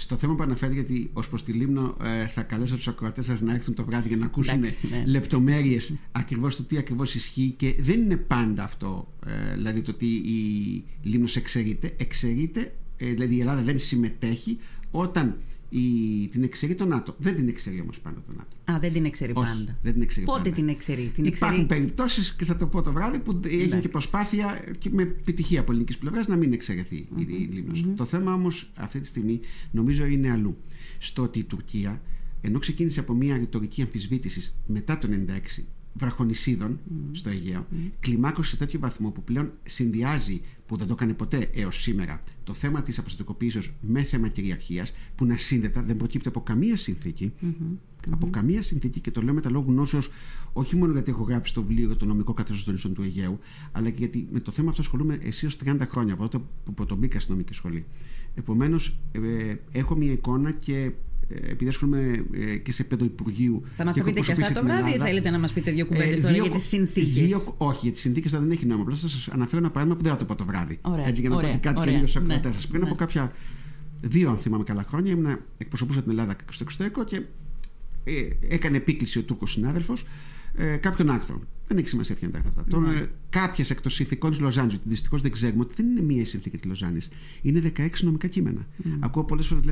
S1: στο θέμα που αναφέρει, γιατί ως προς τη Λίμνο ε, θα καλέσω τους ακροατές σας να έρθουν το βράδυ για να ακούσουν ναι. λεπτομέρειες ακριβώς το τι ακριβώς ισχύει και δεν είναι πάντα αυτό. Ε, δηλαδή το ότι η Λίμνος εξαιρείται. Εξαιρείται, ε, δηλαδή η Ελλάδα δεν συμμετέχει όταν η, την εξαιρεί το ΝΑΤΟ. Δεν την εξαιρεί όμως πάντα το ΝΑΤΟ.
S2: Α, δεν την εξαιρεί πάντα.
S1: Δεν την εξαιρεί
S2: Πότε
S1: πάντα.
S2: την εξαιρεί, την
S1: Υπάρχουν περιπτώσεις και θα το πω το βράδυ που έχει και προσπάθεια και με επιτυχία από ελληνικής πλευράς να μην εξαιρεθεί mm-hmm. η λιμνος Το θέμα όμως αυτή τη στιγμή νομίζω είναι αλλού. Στο ότι η Τουρκία, ενώ ξεκίνησε από μια ρητορική αμφισβήτησης μετά το 1996 βραχονισίδων στο Αιγαίο, mm. κλιμάκωσε σε τέτοιο βαθμό που πλέον συνδυάζει, που δεν το έκανε ποτέ έως σήμερα, το θέμα της αποστατικοποίησεω με θέμα κυριαρχίας, που να σύνδετα δεν προκύπτει από καμία συνθήκη. Από καμία συνθήκη και το λέω με τα λόγου γνώσεως, όχι μόνο γιατί έχω γράψει το βιβλίο για το νομικό καθεστώς των νησών του Αιγαίου, αλλά και γιατί με το θέμα αυτό ασχολούμαι εσύ 30 χρόνια από τότε που πρωτομπήκα στην νομική σχολή. Επομένως, ε, έχω μια εικόνα και επειδή ασχολούμαι ε, και σε επίπεδο Υπουργείου.
S2: Θα μας το πείτε και αυτά το βράδυ, ή θέλετε να μας πείτε δύο κουβέντες ε, τώρα για τις συνθήκες;
S1: Όχι, για τις συνθήκες τώρα δεν έχει νόημα. Απλώ θα σας αναφέρω ένα παράδειγμα που δεν θα το πω το βράδυ. Ωραία, Έτσι, για να πω κάτι καινούριο στου ακροατέ ναι, σας. Πριν από ναι. κάποια δύο, αν θυμάμαι καλά χρόνια, ήμουν, εκπροσωπούσα την Ελλάδα στο εξωτερικό και ε, έκανε επίκληση ο Τούρκος συνάδελφος ε, κάποιων άρθρων. Δεν έχει σημασία ποια είναι τα άρθρα αυτά. Mm. Κάποιες εκ των συνθηκών της Λοζάνης, ότι δυστυχώς δεν ξέρουμε ότι δεν είναι μία η συνθήκη της Λοζάνης. Είναι 16 νομικά κείμενα. Mm. Ακούω πολλές φορές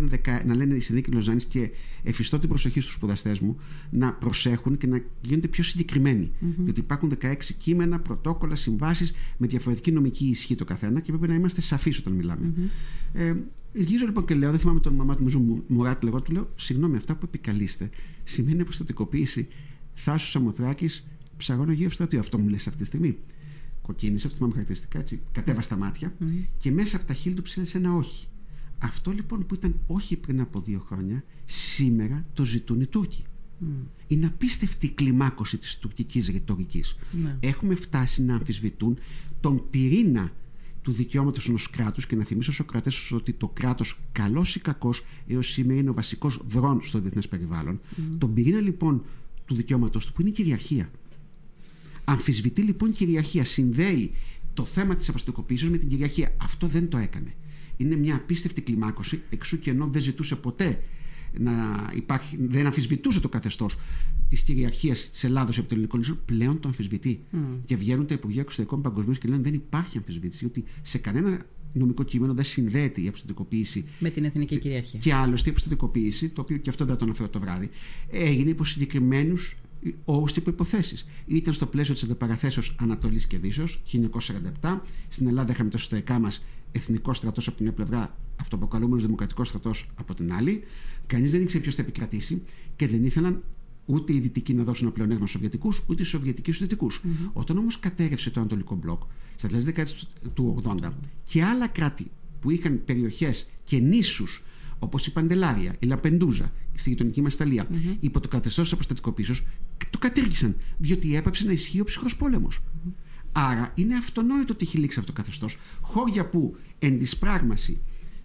S1: να λένε η συνθήκη Λοζάνης και εφιστώ την προσοχή στους σπουδαστές μου να προσέχουν και να γίνονται πιο συγκεκριμένοι. Mm-hmm. Διότι υπάρχουν 16 κείμενα, πρωτόκολλα, συμβάσεις με διαφορετική νομική ισχύ το καθένα και πρέπει να είμαστε σαφείς όταν μιλάμε. Mm-hmm. Ε, Γύρω λοιπόν και λέω, δεν θυμάμαι τον όνομά του, νομίζω Μουράτ, λέγω, του λέω, συγγνώμη, αυτά που επικαλείστε σημαίνει αποστατικοποίηση Θάσου Σαμοθράκη, ψαγόνο γύρω στρατιώ. Αυτό μου λες αυτή τη στιγμή. Κοκκίνησε, αυτό θυμάμαι χαρακτηριστικά έτσι. Κατέβασε τα μάτια mm. και μέσα από τα χείλη του ψήλεσε ένα όχι. Αυτό λοιπόν που ήταν όχι πριν από δύο χρόνια, σήμερα το ζητούν οι Τούρκοι. Mm. Είναι απίστευτη η κλιμάκωση της τουρκικής ρητορικής. Mm. Έχουμε φτάσει να αμφισβητούν τον πυρήνα του δικαιώματος ενός κράτους και να θυμίσω στους κρατέ ότι το κράτος, καλός ή κακός, έως σήμερα είναι ο βασικός δρόν στο διεθνές περιβάλλον. Mm. Τον πυρήνα λοιπόν του δικαιώματο του, που είναι η κυριαρχία. Αμφισβητεί λοιπόν κυριαρχία. Συνδέει το θέμα της αποστοκοποίηση με την κυριαρχία. Αυτό δεν το έκανε. Είναι μια απίστευτη κλιμάκωση, εξού και ενώ δεν ζητούσε ποτέ να υπάρχει, δεν αμφισβητούσε το καθεστώς της κυριαρχίας της Ελλάδα από το ελληνικό νησί, πλέον το αμφισβητεί. Mm. Και βγαίνουν τα Υπουργεία Εξωτερικών Παγκοσμίως και λένε δεν υπάρχει αμφισβήτηση, γιατί σε κανένα νομικό κείμενο δεν συνδέεται η αποστατικοποίηση
S2: με την εθνική κυριαρχία.
S1: Και άλλωστε η αποστατικοποίηση, το οποίο και αυτό δεν το αναφέρω το βράδυ, έγινε υπό συγκεκριμένους όρους και υποποθέσει. Ήταν στο πλαίσιο της αντιπαραθέσεω Ανατολής και Δύσεως, 1947. Στην Ελλάδα είχαμε το εσωτερικά μας εθνικό στρατός από την μια πλευρά, αυτοποκαλούμενος δημοκρατικός στρατός από την άλλη. Κανείς δεν ήξερε ποιος θα επικρατήσει και δεν ήθελαν ούτε οι Δυτικοί να δώσουν πλεονέγμα στους Σοβιετικούς, ούτε οι Σοβιετικοί στους Δυτικούς. Mm-hmm. Όταν όμως κατέρευσε το Ανατολικό Μπλοκ στα τέλη δεκαετία του 80 και άλλα κράτη που είχαν περιοχές και νήσους όπως η Παντελάρια, η Λαπεντούζα, στη γειτονική μας Ιταλία, mm-hmm. υπό το καθεστώς της αποστατικοποίησεω, το κατήργησαν. Διότι έπαψε να ισχύει ο ψυχρός πόλεμος. Mm-hmm. Άρα είναι αυτονόητο ότι έχει λήξει αυτό το καθεστώς. Χώρια που εν της πράγμαση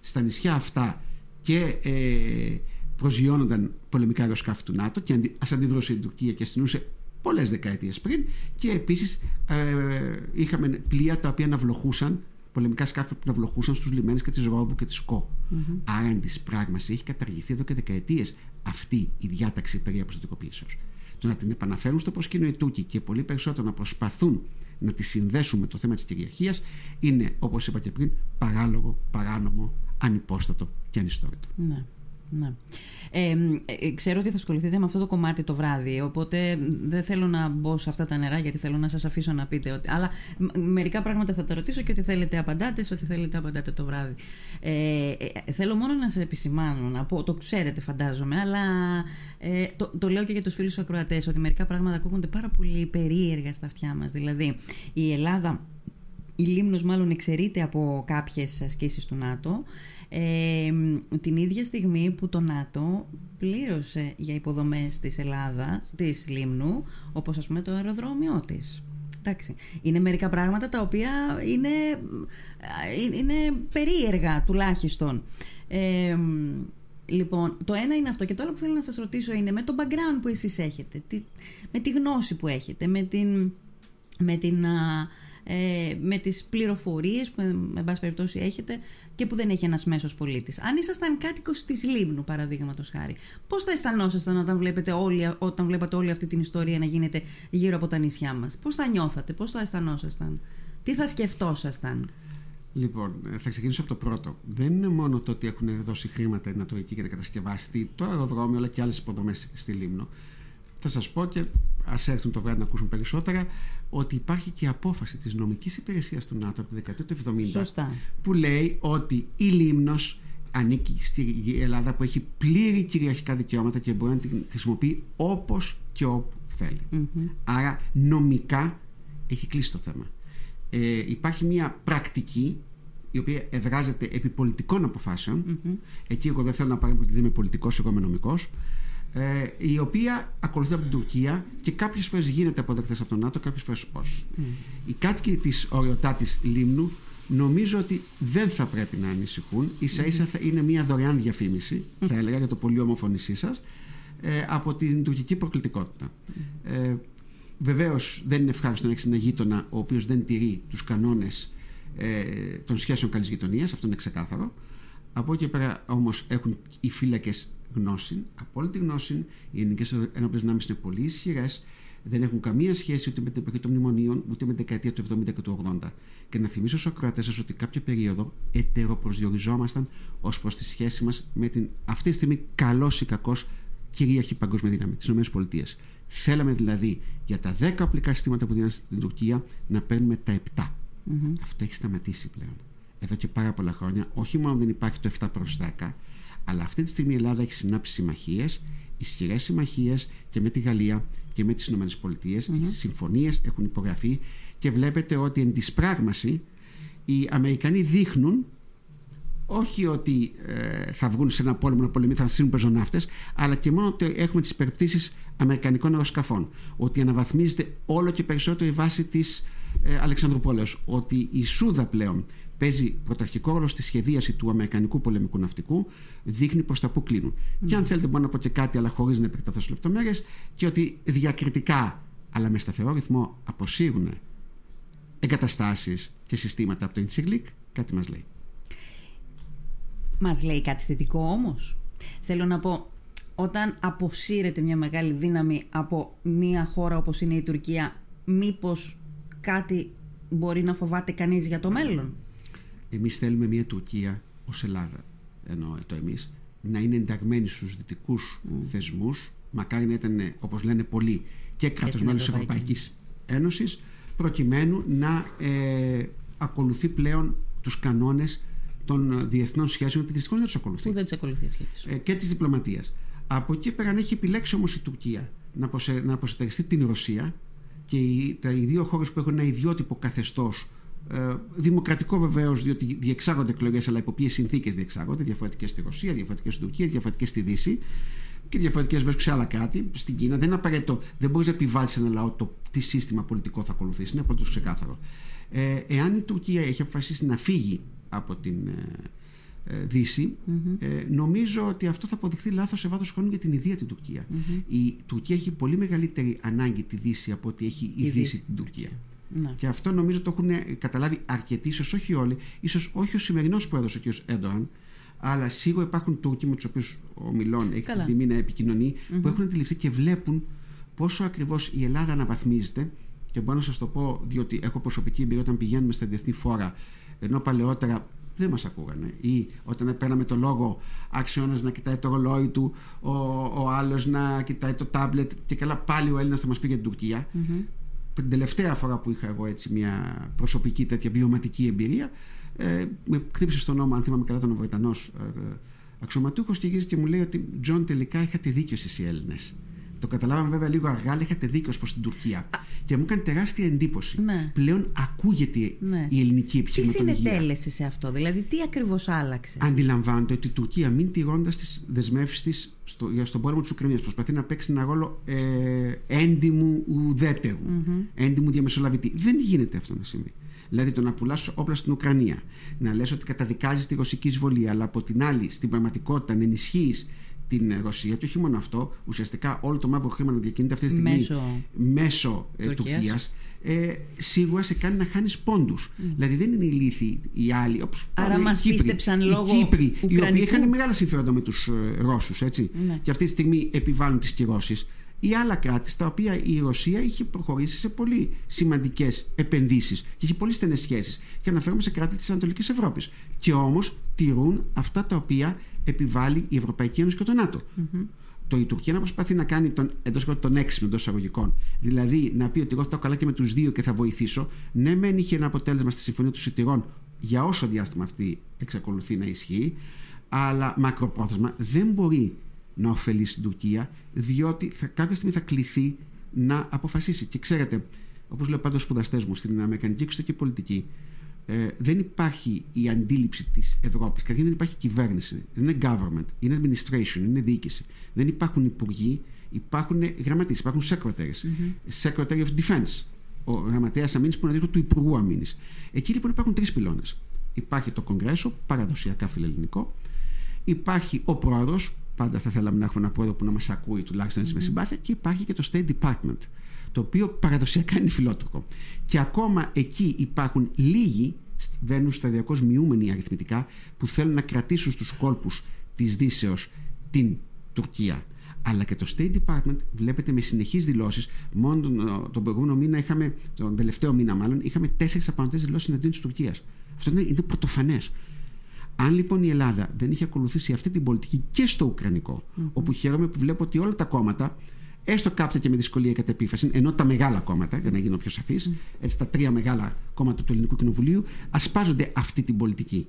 S1: στα νησιά αυτά και ε, προσγειώνονταν πολεμικά αεροσκάφη του ΝΑΤΟ και ας αντιδρούσε η Τουρκία και αστυνούσε πολλές δεκαετίες πριν και επίσης ε, είχαμε πλοία τα οποία ναυλοχούσαν πολεμικά σκάφη που ναυλοχούσαν στους λιμένες και της Ρόμπου και της Κο. Mm-hmm. Άρα εν της πράγμαση έχει καταργηθεί εδώ και δεκαετίες αυτή η διάταξη περί αποστατικοποίησεως. Το να την επαναφέρουν στο προσκήνιο οι Τούρκοι και πολύ περισσότερο να προσπαθούν να τη συνδέσουν με το θέμα της κυριαρχίας είναι όπως είπα και πριν παράλογο, παράνομο, ανυπόστατο και ανιστόρητο.
S2: Ναι. Ναι. Ε, ξέρω ότι θα ασχοληθείτε με αυτό το κομμάτι το βράδυ, οπότε δεν θέλω να μπω σε αυτά τα νερά γιατί θέλω να σας αφήσω να πείτε ότι... Αλλά μερικά πράγματα θα τα ρωτήσω και ότι θέλετε απαντάτε, ότι θέλετε απαντάτε το βράδυ. Ε, ε, θέλω μόνο να σε επισημάνω, να πω, το ξέρετε φαντάζομαι, αλλά ε, το, το λέω και για τους φίλους ακροατές, ότι μερικά πράγματα ακούγονται πάρα πολύ περίεργα στα αυτιά μας. Δηλαδή, η Ελλάδα, η Λίμνος μάλλον εξαιρείται από κάποιες ασκήσεις του ΝΑΤΟ, την ίδια στιγμή που το ΝΑΤΟ πλήρωσε για υποδομές της Ελλάδας, της Λίμνου, όπως ας πούμε το αεροδρόμιό της. Εντάξει. Είναι μερικά πράγματα τα οποία είναι, είναι περίεργα τουλάχιστον. λοιπόν, το ένα είναι αυτό και το άλλο που θέλω να σας ρωτήσω είναι με το background που εσείς έχετε, με τη γνώση που έχετε, με την, με την ε, με τις πληροφορίες που με πάση περιπτώσει έχετε και που δεν έχει ένας μέσος πολίτης. Αν ήσασταν κάτοικος της Λίμνου παραδείγματος χάρη, πώς θα αισθανόσασταν όταν βλέπετε, όλη, όταν βλέπατε όλη αυτή την ιστορία να γίνεται γύρω από τα νησιά μας; Πώς θα νιώθατε, πώς θα αισθανόσασταν, τι θα σκεφτόσασταν;
S1: Λοιπόν, ε, θα ξεκινήσω από το πρώτο. Δεν είναι μόνο το ότι έχουν δώσει χρήματα η Νατοική για να κατασκευάσει το αεροδρόμιο, αλλά και άλλες υποδομές στη Λίμνο. Θα σας πω και ας έρθουν το βράδυ να ακούσουν περισσότερα ότι υπάρχει και απόφαση της νομικής υπηρεσίας του ΝΑΤΟ από τη δεκαετία του 70
S2: Σωστά.
S1: που λέει ότι η Λίμνος ανήκει στη Ελλάδα που έχει πλήρη κυριαρχικά δικαιώματα και μπορεί να την χρησιμοποιεί όπως και όπου Άρα νομικά έχει κλείσει το θέμα. Ε, υπάρχει μια πρακτική η οποία εδράζεται επί πολιτικών Εκεί εγώ δεν θέλω να παρέμβω γιατί δεν είμαι πολιτικός, εγώ είμαι νομικός ε, η οποία ακολουθεί από την Τουρκία και κάποιες φορές γίνεται αποδεκτές από τον ΝΑΤΟ, κάποιες φορές όχι. Mm. Οι κάτοικοι της οριοτάτης Λίμνου νομίζω ότι δεν θα πρέπει να ανησυχούν. σα ίσα θα είναι μια δωρεάν διαφήμιση, θα έλεγα, για το πολύ όμορφο νησί σας, ε, από την τουρκική προκλητικότητα. Ε, Βεβαίως δεν είναι ευχάριστο να έχεις ένα γείτονα ο οποίος δεν τηρεί τους κανόνες ε, των σχέσεων καλής γειτονίας, αυτό είναι ξεκάθαρο. Από εκεί πέρα όμως έχουν οι φύλακες γνώση, απόλυτη γνώση. Οι ελληνικές ενόπλες δυνάμεις είναι πολύ ισχυρές, δεν έχουν καμία σχέση ούτε με την εποχή των μνημονίων, ούτε με την δεκαετία του 70 και του 80. Και να θυμίσω στους ακροατές σας ότι κάποια περίοδο ετεροπροσδιοριζόμασταν ως προς τη σχέση μας με την αυτή τη στιγμή καλός ή κακός κυρίαρχη παγκόσμια δύναμη, τι ΗΠΑ. Θέλαμε δηλαδή για τα 10 οπλικά συστήματα που δίνανε στην Τουρκία να παίρνουμε τα 7. Mm-hmm. Αυτό έχει σταματήσει πλέον. Εδώ και πάρα πολλά χρόνια, όχι μόνο δεν υπάρχει το 7 προς 10, αλλά αυτή τη στιγμή η Ελλάδα έχει συνάψει συμμαχίες, ισχυρές συμμαχίες και με τη Γαλλία και με τις ΗΠΑ. Mm-hmm. Οι συμφωνίες έχουν υπογραφεί και βλέπετε ότι εν της πράγμαση οι Αμερικανοί δείχνουν όχι ότι ε, θα βγουν σε ένα πόλεμο να πολεμήσουν, θα στείλουν πεζοναύτες, αλλά και μόνο ότι έχουμε τις υπερπτήσεις Αμερικανικών αεροσκαφών. Ότι αναβαθμίζεται όλο και περισσότερο η βάση της ε, Αλεξανδρούπολεως. Ότι η Σούδα πλέον παίζει πρωταρχικό ρόλο στη σχεδίαση του Αμερικανικού πολεμικού ναυτικού, δείχνει προς τα που κλείνουν. Mm. Και αν θέλετε, μπορώ να πω και κάτι, αλλά χωρίς να επεκταθώ σε λεπτομέρειες, και ότι διακριτικά, αλλά με σταθερό ρυθμό, αποσύρουν εγκαταστάσεις και συστήματα από το Incirlik, κάτι μας λέει.
S2: Μας λέει κάτι θετικό όμως. Θέλω να πω, όταν αποσύρεται μια μεγάλη δύναμη από μια χώρα όπως είναι η Τουρκία, μήπως κάτι μπορεί να φοβάται κανείς για το μέλλον;
S1: Εμείς θέλουμε μια Τουρκία ως Ελλάδα, εννοώ το εμείς, να είναι ενταγμένη στους δυτικούς mm. θεσμούς, μακάρι να ήταν, όπως λένε πολλοί, και κράτος μέλος της Ευρωπαϊκή Ένωσης, προκειμένου να ε, ακολουθεί πλέον τους κανόνες των διεθνών σχέσεων, ότι δυστυχώς δεν τους ακολουθεί.
S2: Που δεν τι ακολουθεί
S1: ε, και της διπλωματίας. Από εκεί πέρα έχει επιλέξει όμως η Τουρκία να, αποσε, να αποσυνταριστεί την Ρωσία και οι, τα, οι δύο χώρες που έχουν ένα ιδιότυπο καθεστώς ε, δημοκρατικό βεβαίως, διότι διεξάγονται εκλογές, αλλά υπό ποιες συνθήκες διεξάγονται, διαφορετικές στη Ρωσία, διαφορετικές στην Τουρκία, διαφορετικές στη Δύση και διαφορετικές βέβαια σε άλλα κράτη. Στην Κίνα δεν είναι απαραίτητο, δεν μπορείς να επιβάλλεις σε ένα λαό το τι σύστημα πολιτικό θα ακολουθήσει. Είναι απολύτως ξεκάθαρο. Ε, εάν η Τουρκία έχει αποφασίσει να φύγει από την ε, ε Δύση, mm-hmm. ε, νομίζω ότι αυτό θα αποδειχθεί λάθος σε βάθος χρόνου για την ίδια την Τουρκία. Mm-hmm. Η Τουρκία έχει πολύ μεγαλύτερη ανάγκη τη Δύση από ότι έχει η, η Δύση, Δύση την Τουρκία. Ναι. Και αυτό νομίζω το έχουν καταλάβει αρκετοί, ίσως όχι όλοι, ίσως όχι ο σημερινός πρόεδρο, ο κ. Έντοαν, αλλά σίγουρα υπάρχουν Τούρκοι με τους οποίους ο Μιλών έχει την τιμή να επικοινωνεί, mm-hmm. που έχουν αντιληφθεί και βλέπουν πόσο ακριβώς η Ελλάδα αναβαθμίζεται. Και μπορώ να σας το πω, διότι έχω προσωπική εμπειρία όταν πηγαίνουμε στα διεθνή φόρα, ενώ παλαιότερα δεν μας ακούγανε. Ή όταν παίρναμε το λόγο, άξιο να κοιτάει το ρολόι του, ο, ο άλλος να κοιτάει το τάμπλετ και καλά πάλι ο Έλληνας θα μας πει για την Τουρκία. Mm-hmm την τελευταία φορά που είχα εγώ έτσι μια προσωπική τέτοια βιωματική εμπειρία ε, με χτύπησε στον ώμο αν θυμάμαι καλά τον Βρετανός ε, αξιωματούχος και γύρισε και μου λέει ότι Τζον τελικά είχατε δίκιο εσείς οι Έλληνες το καταλάβαμε βέβαια λίγο αργά, αλλά είχατε δίκιο προς την Τουρκία. Και μου έκανε τεράστια εντύπωση. Ναι. Πλέον ακούγεται ναι. η ελληνική επιχειρηματολογία.
S2: Τι συνετέλεσε σε αυτό, δηλαδή τι ακριβώς άλλαξε;
S1: Αντιλαμβάνεται ότι η Τουρκία, μην τηρώντας τις δεσμεύσεις της στο, στον πόλεμο της Ουκρανίας, προσπαθεί να παίξει ένα ρόλο ε, έντιμου ουδέτερου, mm-hmm. έντιμου διαμεσολαβητή. Δεν γίνεται αυτό να συμβεί. Δηλαδή το να πουλάς όπλα στην Ουκρανία, να λες ότι καταδικάζεις τη ρωσική εισβολή, αλλά από την άλλη στην πραγματικότητα να ενισχύεις την Ρωσία και όχι μόνο αυτό, ουσιαστικά όλο το μαύρο χρήμα να διακινείται αυτή τη στιγμή μέσω, μέσω ε, Τουρκίας. Ε, σίγουρα σε κάνει να χάνεις πόντους. Mm. Δηλαδή δεν είναι ηλίθιοι οι άλλοι. Όπως
S2: Άρα μας πίστεψαν λόγω.
S1: Οι Κύπροι, Ουκρανικού. οι οποίοι είχαν μεγάλα συμφέροντα με τους ε, Ρώσους, έτσι. Ναι. Και αυτή τη στιγμή επιβάλλουν τις κυρώσεις. Ή άλλα κράτη στα οποία η Ρωσία είχε προχωρήσει σε πολύ σημαντικές επενδύσεις και είχε πολύ στενές σχέσεις. Και αναφέρομαι σε κράτη της Ανατολικής Ευρώπης. Και όμως τηρούν αυτά τα οποία επιβάλλει η Ευρωπαϊκή Ένωση και το ΝΑΤΟ. Mm-hmm. Το η Τουρκία να προσπαθεί να κάνει τον, εντός τον έξυπνο εντός εισαγωγικών. Δηλαδή να πει ότι εγώ θα καλά και με τους δύο και θα βοηθήσω. Ναι, μεν είχε ένα αποτέλεσμα στη Συμφωνία του Σιτηρών για όσο διάστημα αυτή εξακολουθεί να ισχύει, αλλά μακροπρόθεσμα δεν μπορεί να ωφελήσει την Τουρκία, διότι θα, κάποια στιγμή θα κληθεί να αποφασίσει. Και ξέρετε, όπως λέω πάντα σπουδαστές μου στην Αμερικανική εξωτερική πολιτική, ε, δεν υπάρχει η αντίληψη της Ευρώπης. Καταρχήν δεν υπάρχει κυβέρνηση. Δεν είναι government, είναι administration, είναι διοίκηση. Δεν υπάρχουν υπουργοί, υπάρχουν γραμματείς, υπάρχουν secretaries. Mm-hmm. Secretary of Defense, ο γραμματέας αμήνης που είναι αντίστοιχο του Υπουργού Αμήνης. Εκεί λοιπόν υπάρχουν τρεις πυλώνες. Υπάρχει το Κογκρέσο, παραδοσιακά φιλελληνικό. Υπάρχει ο πρόεδρος, πάντα θα θέλαμε να έχουμε ένα πρόεδρο που να μας ακούει τουλάχιστον mm-hmm. με συμπάθεια. Και υπάρχει και το State Department, το οποίο παραδοσιακά είναι φιλότουρκο. Και ακόμα εκεί υπάρχουν λίγοι, βαίνουν σταδιακώ μειούμενοι αριθμητικά, που θέλουν να κρατήσουν στους κόλπους της Δύσεως την Τουρκία. Αλλά και το State Department βλέπετε με συνεχείς δηλώσεις. Μόνο τον, τον προηγούμενο μήνα είχαμε, τον τελευταίο μήνα μάλλον, είχαμε τέσσερις απανοτές δηλώσεις εναντίον της Τουρκίας. Αυτό είναι, είναι πρωτοφανές. Αν λοιπόν η Ελλάδα δεν είχε ακολουθήσει αυτή την πολιτική και στο Ουκρανικό, mm-hmm. όπου χαίρομαι που βλέπω ότι όλα τα κόμματα έστω κάποια και με δυσκολία κατά επίφαση, ενώ τα μεγάλα κόμματα, για να γίνω πιο σαφής, έτσι τα τρία μεγάλα κόμματα του Ελληνικού Κοινοβουλίου, ασπάζονται αυτή την πολιτική.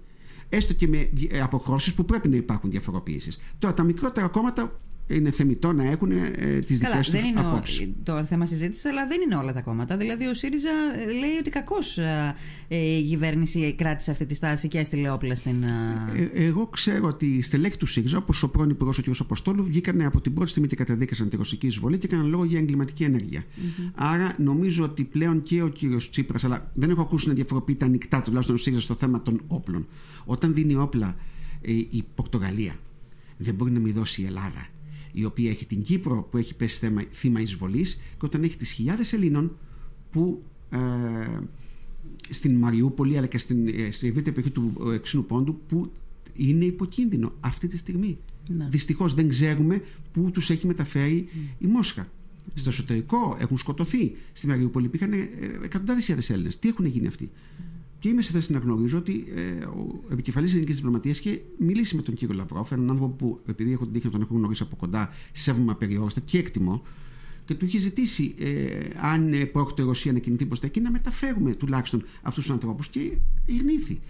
S1: Έστω και με αποχρώσεις που πρέπει να υπάρχουν διαφοροποιήσει. Τώρα, τα μικρότερα κόμματα είναι θεμητό να έχουν ε, τις δικές τους απόψεις.
S2: Το θέμα συζήτησης, αλλά δεν είναι όλα τα κόμματα. Δηλαδή, ο ΣΥΡΙΖΑ ε, λέει ότι κακώς ε, η κυβέρνηση κράτησε αυτή τη στάση και έστειλε όπλα στην.
S1: Ε, εγώ ξέρω ότι οι στελέχοι του ΣΥΡΙΖΑ, όπως ο πρώην υπουργός ο κ. Αποστόλου, βγήκαν από την πρώτη στιγμή και καταδίκασαν τη ρωσική εισβολή και έκαναν λόγο για εγκληματική ενέργεια. Mm-hmm. Άρα, νομίζω ότι πλέον και ο κ. Τσίπρας, αλλά δεν έχω ακούσει να διαφοροποιείται ανοιχτά τουλάχιστον ο ΣΥΡΙΖΑ στο θέμα των όπλων. Όταν δίνει όπλα η Πορτογαλία, δεν μπορεί να μην δώσει η Ελλάδα η οποία έχει την Κύπρο που έχει πέσει θέμα, θύμα εισβολής και όταν έχει τις χιλιάδες Ελλήνων που ε, στην Μαριούπολη αλλά και στην, ε, στην ευρύτερη περιοχή του ε, Εξήνου Πόντου που είναι υποκίνδυνο αυτή τη στιγμή. Ναι. Δυστυχώς δεν ξέρουμε πού τους έχει μεταφέρει η Μόσχα. Στο εσωτερικό έχουν σκοτωθεί. Στη Μαριούπολη υπήρχαν ε, εκατοντάδες χιλιάδες Έλληνες. Τι έχουν γίνει αυτοί; Και είμαι σε θέση να γνωρίζω ότι ε, ο επικεφαλής ελληνικής διπλωματίας είχε μιλήσει με τον κύριο Λαυρόφ, έναν άνθρωπο που, επειδή έχω την τύχη να τον έχω γνωρίσει από κοντά, σέβομαι απεριόριστα και εκτιμώ, και του είχε ζητήσει, ε, αν ε, πρόκειται η Ρωσία να κινηθεί προς τα εκεί, να μεταφέρουμε τουλάχιστον αυτούς τους ανθρώπους. Και ειρνήθη.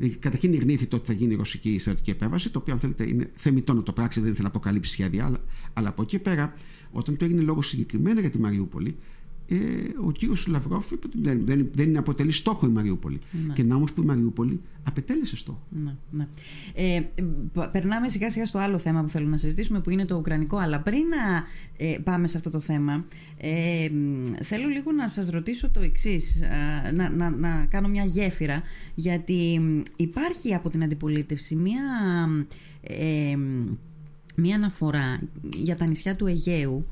S1: Mm. Καταρχήν ειρνήθη το ότι θα γίνει η ρωσική στρατιωτική επέμβαση, το οποίο, αν θέλετε, είναι θεμητό να το πράξει, δεν ήθελε να αποκαλύψει σχέδια. Αλλά, αλλά από εκεί πέρα, όταν το έγινε λόγος συγκεκριμένα για τη Μαριούπολη, ε, ο κύριος Λαυρόφ είπε ότι δεν, δεν, δεν αποτελεί στόχο η Μαριούπολη. Ναι. Και να όμως που η Μαριούπολη απετέλεσε στόχο.
S2: Ναι, ναι. Ε, περνάμε σιγά σιγά στο άλλο θέμα που θέλω να συζητήσουμε που είναι το Ουκρανικό. Αλλά πριν να ε, πάμε σε αυτό το θέμα, ε, θέλω λίγο να σας ρωτήσω το εξής, να, να, να κάνω μια γέφυρα, γιατί υπάρχει από την αντιπολίτευση μια, ε, μια αναφορά για τα νησιά του Αιγαίου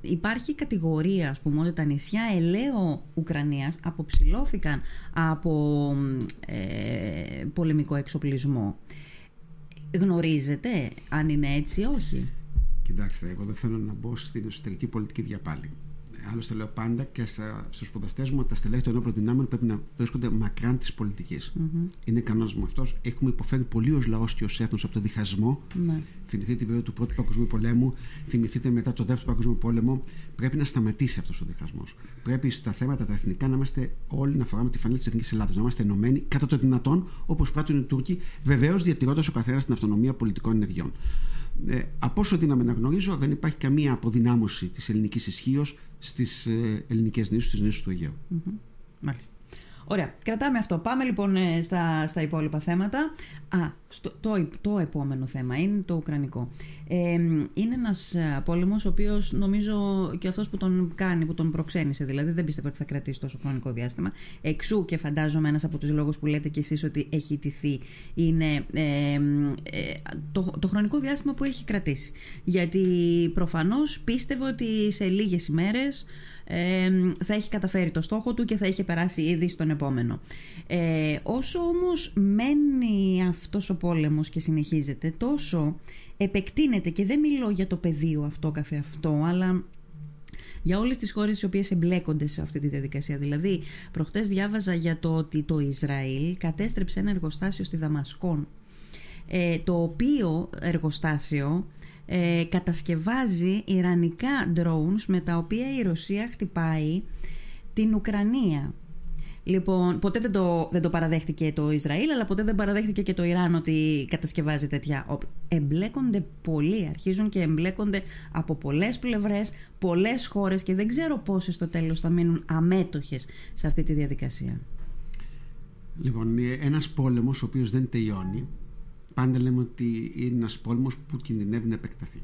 S2: υπάρχει κατηγορία, ας πούμε, ότι τα νησιά ελαίο Ουκρανίας αποψηλώθηκαν από ε, πολεμικό εξοπλισμό. Γνωρίζετε αν είναι έτσι ή όχι;
S1: Κοιτάξτε, εγώ δεν θέλω να μπω στην εσωτερική πολιτική διαπάλη. Άλλωστε, λέω πάντα και στους σπουδαστές μου ότι τα στελέχη των ενόπλων δυνάμεων πρέπει να βρίσκονται μακράν της πολιτικής. Mm-hmm. Είναι κανόνας μου αυτός. Έχουμε υποφέρει πολύ ως λαός και ως έθνος από τον διχασμό. Ναι. Θυμηθείτε την περίοδο του Πρώτου Παγκοσμίου Πολέμου, θυμηθείτε μετά το Δεύτερο Παγκοσμίου Πόλεμο. Πρέπει να σταματήσει αυτός ο διχασμός. Πρέπει στα θέματα τα εθνικά να είμαστε όλοι να φοράμε τη φανέλα της Εθνικής Ελλάδα, να είμαστε ενωμένοι κατά το δυνατόν όπως πράττουν οι Τούρκοι, βεβαίως διατηρώντας ο καθένας την αυτονομία πολιτικών ενεργειών. Ε, από όσο δύναμη να γνωρίζω, δεν υπάρχει καμία αποδυνάμωση της ελληνικής ισχύως στις ε, ελληνικές νήσους, στις νήσους του Αιγαίου.
S2: Mm-hmm. Μάλιστα. Ωραία, κρατάμε αυτό. Πάμε λοιπόν ε, στα, στα υπόλοιπα θέματα. Α, στο, το, το επόμενο θέμα είναι το Ουκρανικό. Ε, είναι ένας ε, πόλεμος ο οποίος νομίζω και αυτός που τον κάνει, που τον προξένησε δηλαδή, δεν πιστεύω ότι θα κρατήσει τόσο χρονικό διάστημα. Εξού και φαντάζομαι ένας από τους λόγους που λέτε κι εσείς ότι έχει ιτηθεί είναι ε, το, το χρονικό διάστημα που έχει κρατήσει. Γιατί προφανώς πίστευε ότι σε λίγες ημέρες θα έχει καταφέρει το στόχο του και θα είχε περάσει ήδη στον επόμενο. Ε, όσο όμως μένει αυτός ο πόλεμος και συνεχίζεται, τόσο επεκτείνεται και δεν μιλώ για το πεδίο αυτό καθε αυτό, αλλά για όλες τις χώρες τις οποίες εμπλέκονται σε αυτή τη διαδικασία. Δηλαδή, προχτές διάβαζα για το ότι το Ισραήλ κατέστρεψε ένα εργοστάσιο στη Δαμασκόν, ε, το οποίο εργοστάσιο ε, κατασκευάζει ιρανικά drones με τα οποία η Ρωσία χτυπάει την Ουκρανία. Λοιπόν, ποτέ δεν το, δεν το παραδέχτηκε το Ισραήλ, αλλά ποτέ δεν παραδέχτηκε και το Ιράν ότι κατασκευάζει τέτοια. Εμπλέκονται πολλοί, αρχίζουν και εμπλέκονται από πολλές πλευρές, πολλές χώρες και δεν ξέρω πόσες στο τέλος θα μείνουν αμέτωχες σε αυτή τη διαδικασία.
S1: Λοιπόν, ένας πόλεμος ο οποίος δεν τελειώνει πάντα λέμε ότι είναι ένας πόλεμος που κινδυνεύει να επεκταθεί.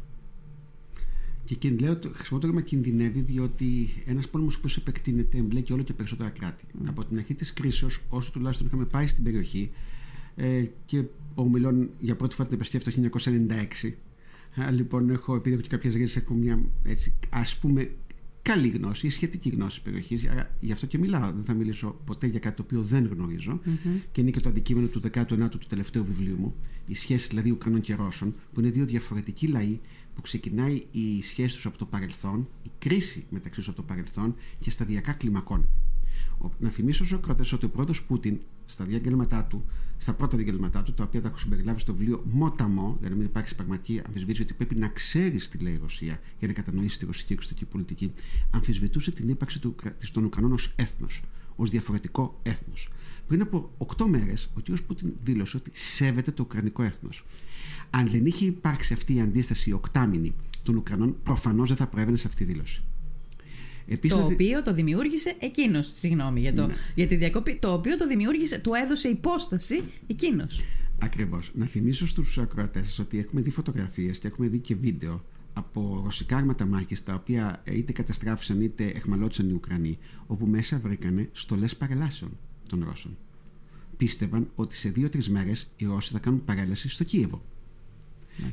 S1: Και λέω, χρησιμοποιώ το ρήμα κινδυνεύει, διότι ένας πόλεμος που επεκτείνεται εμπλέκει όλο και περισσότερα κράτη. Mm. Από την αρχή της κρίσεω, όσο τουλάχιστον είχαμε πάει στην περιοχή, ε, και ομιλών για πρώτη φορά την επαιστεία το 1996. λοιπόν, έχω, επειδή έχω και κάποιες ρίζε, έχω μια έτσι, ας πούμε καλή γνώση ή σχετική γνώση της περιοχής. Γι' αυτό και μιλάω. Δεν θα μιλήσω ποτέ για κάτι το οποίο δεν γνωρίζω. Mm-hmm. Και είναι και το αντικείμενο του 19ου του τελευταίου βιβλίου μου. Η σχέση δηλαδή Ουκρανών και Ρώσων, που είναι δύο διαφορετικοί λαοί που ξεκινάει η σχέση τους από το παρελθόν, η κρίση μεταξύ τους από το παρελθόν και σταδιακά κλιμακώνεται. Να θυμίσω στους ακροατές ότι ο πρόεδρος Πούτιν στα διαγγέλματά του, στα πρώτα διαγγέλματά του, τα οποία τα έχω συμπεριλάβει στο βιβλίο Μόταμο, για να μην υπάρξει πραγματική αμφισβήτηση ότι πρέπει να ξέρεις τι λέει η Ρωσία για να κατανοήσεις τη ρωσική εξωτερική πολιτική, αμφισβητούσε την ύπαρξη του, των Ουκρανών ως έθνος, ως διαφορετικό έθνος. Πριν από 8 μέρες, ο κ. Πούτιν δήλωσε ότι σέβεται το Ουκρανικό έθνος. Αν δεν είχε υπάρξει αυτή η αντίσταση οκτάμινη των Ουκρανών, προφανώς δεν θα προέβαινε σε αυτή τη δήλωση.
S2: Επίσης, το οποίο το δημιούργησε εκείνος. Συγγνώμη για, το, ναι. για τη διακοπή. Το οποίο το δημιούργησε, του έδωσε υπόσταση εκείνος.
S1: Ακριβώς. Να θυμίσω στους ακροατές ότι έχουμε δει φωτογραφίες και έχουμε δει και βίντεο από ρωσικά άρματα μάχη τα οποία είτε καταστράφησαν είτε εχμαλώτησαν οι Ουκρανοί, όπου μέσα βρήκανε στολές παρελάσεων των Ρώσων. Πίστευαν ότι σε δύο-τρεις μέρες οι Ρώσοι θα κάνουν παρέλαση στο Κίεβο.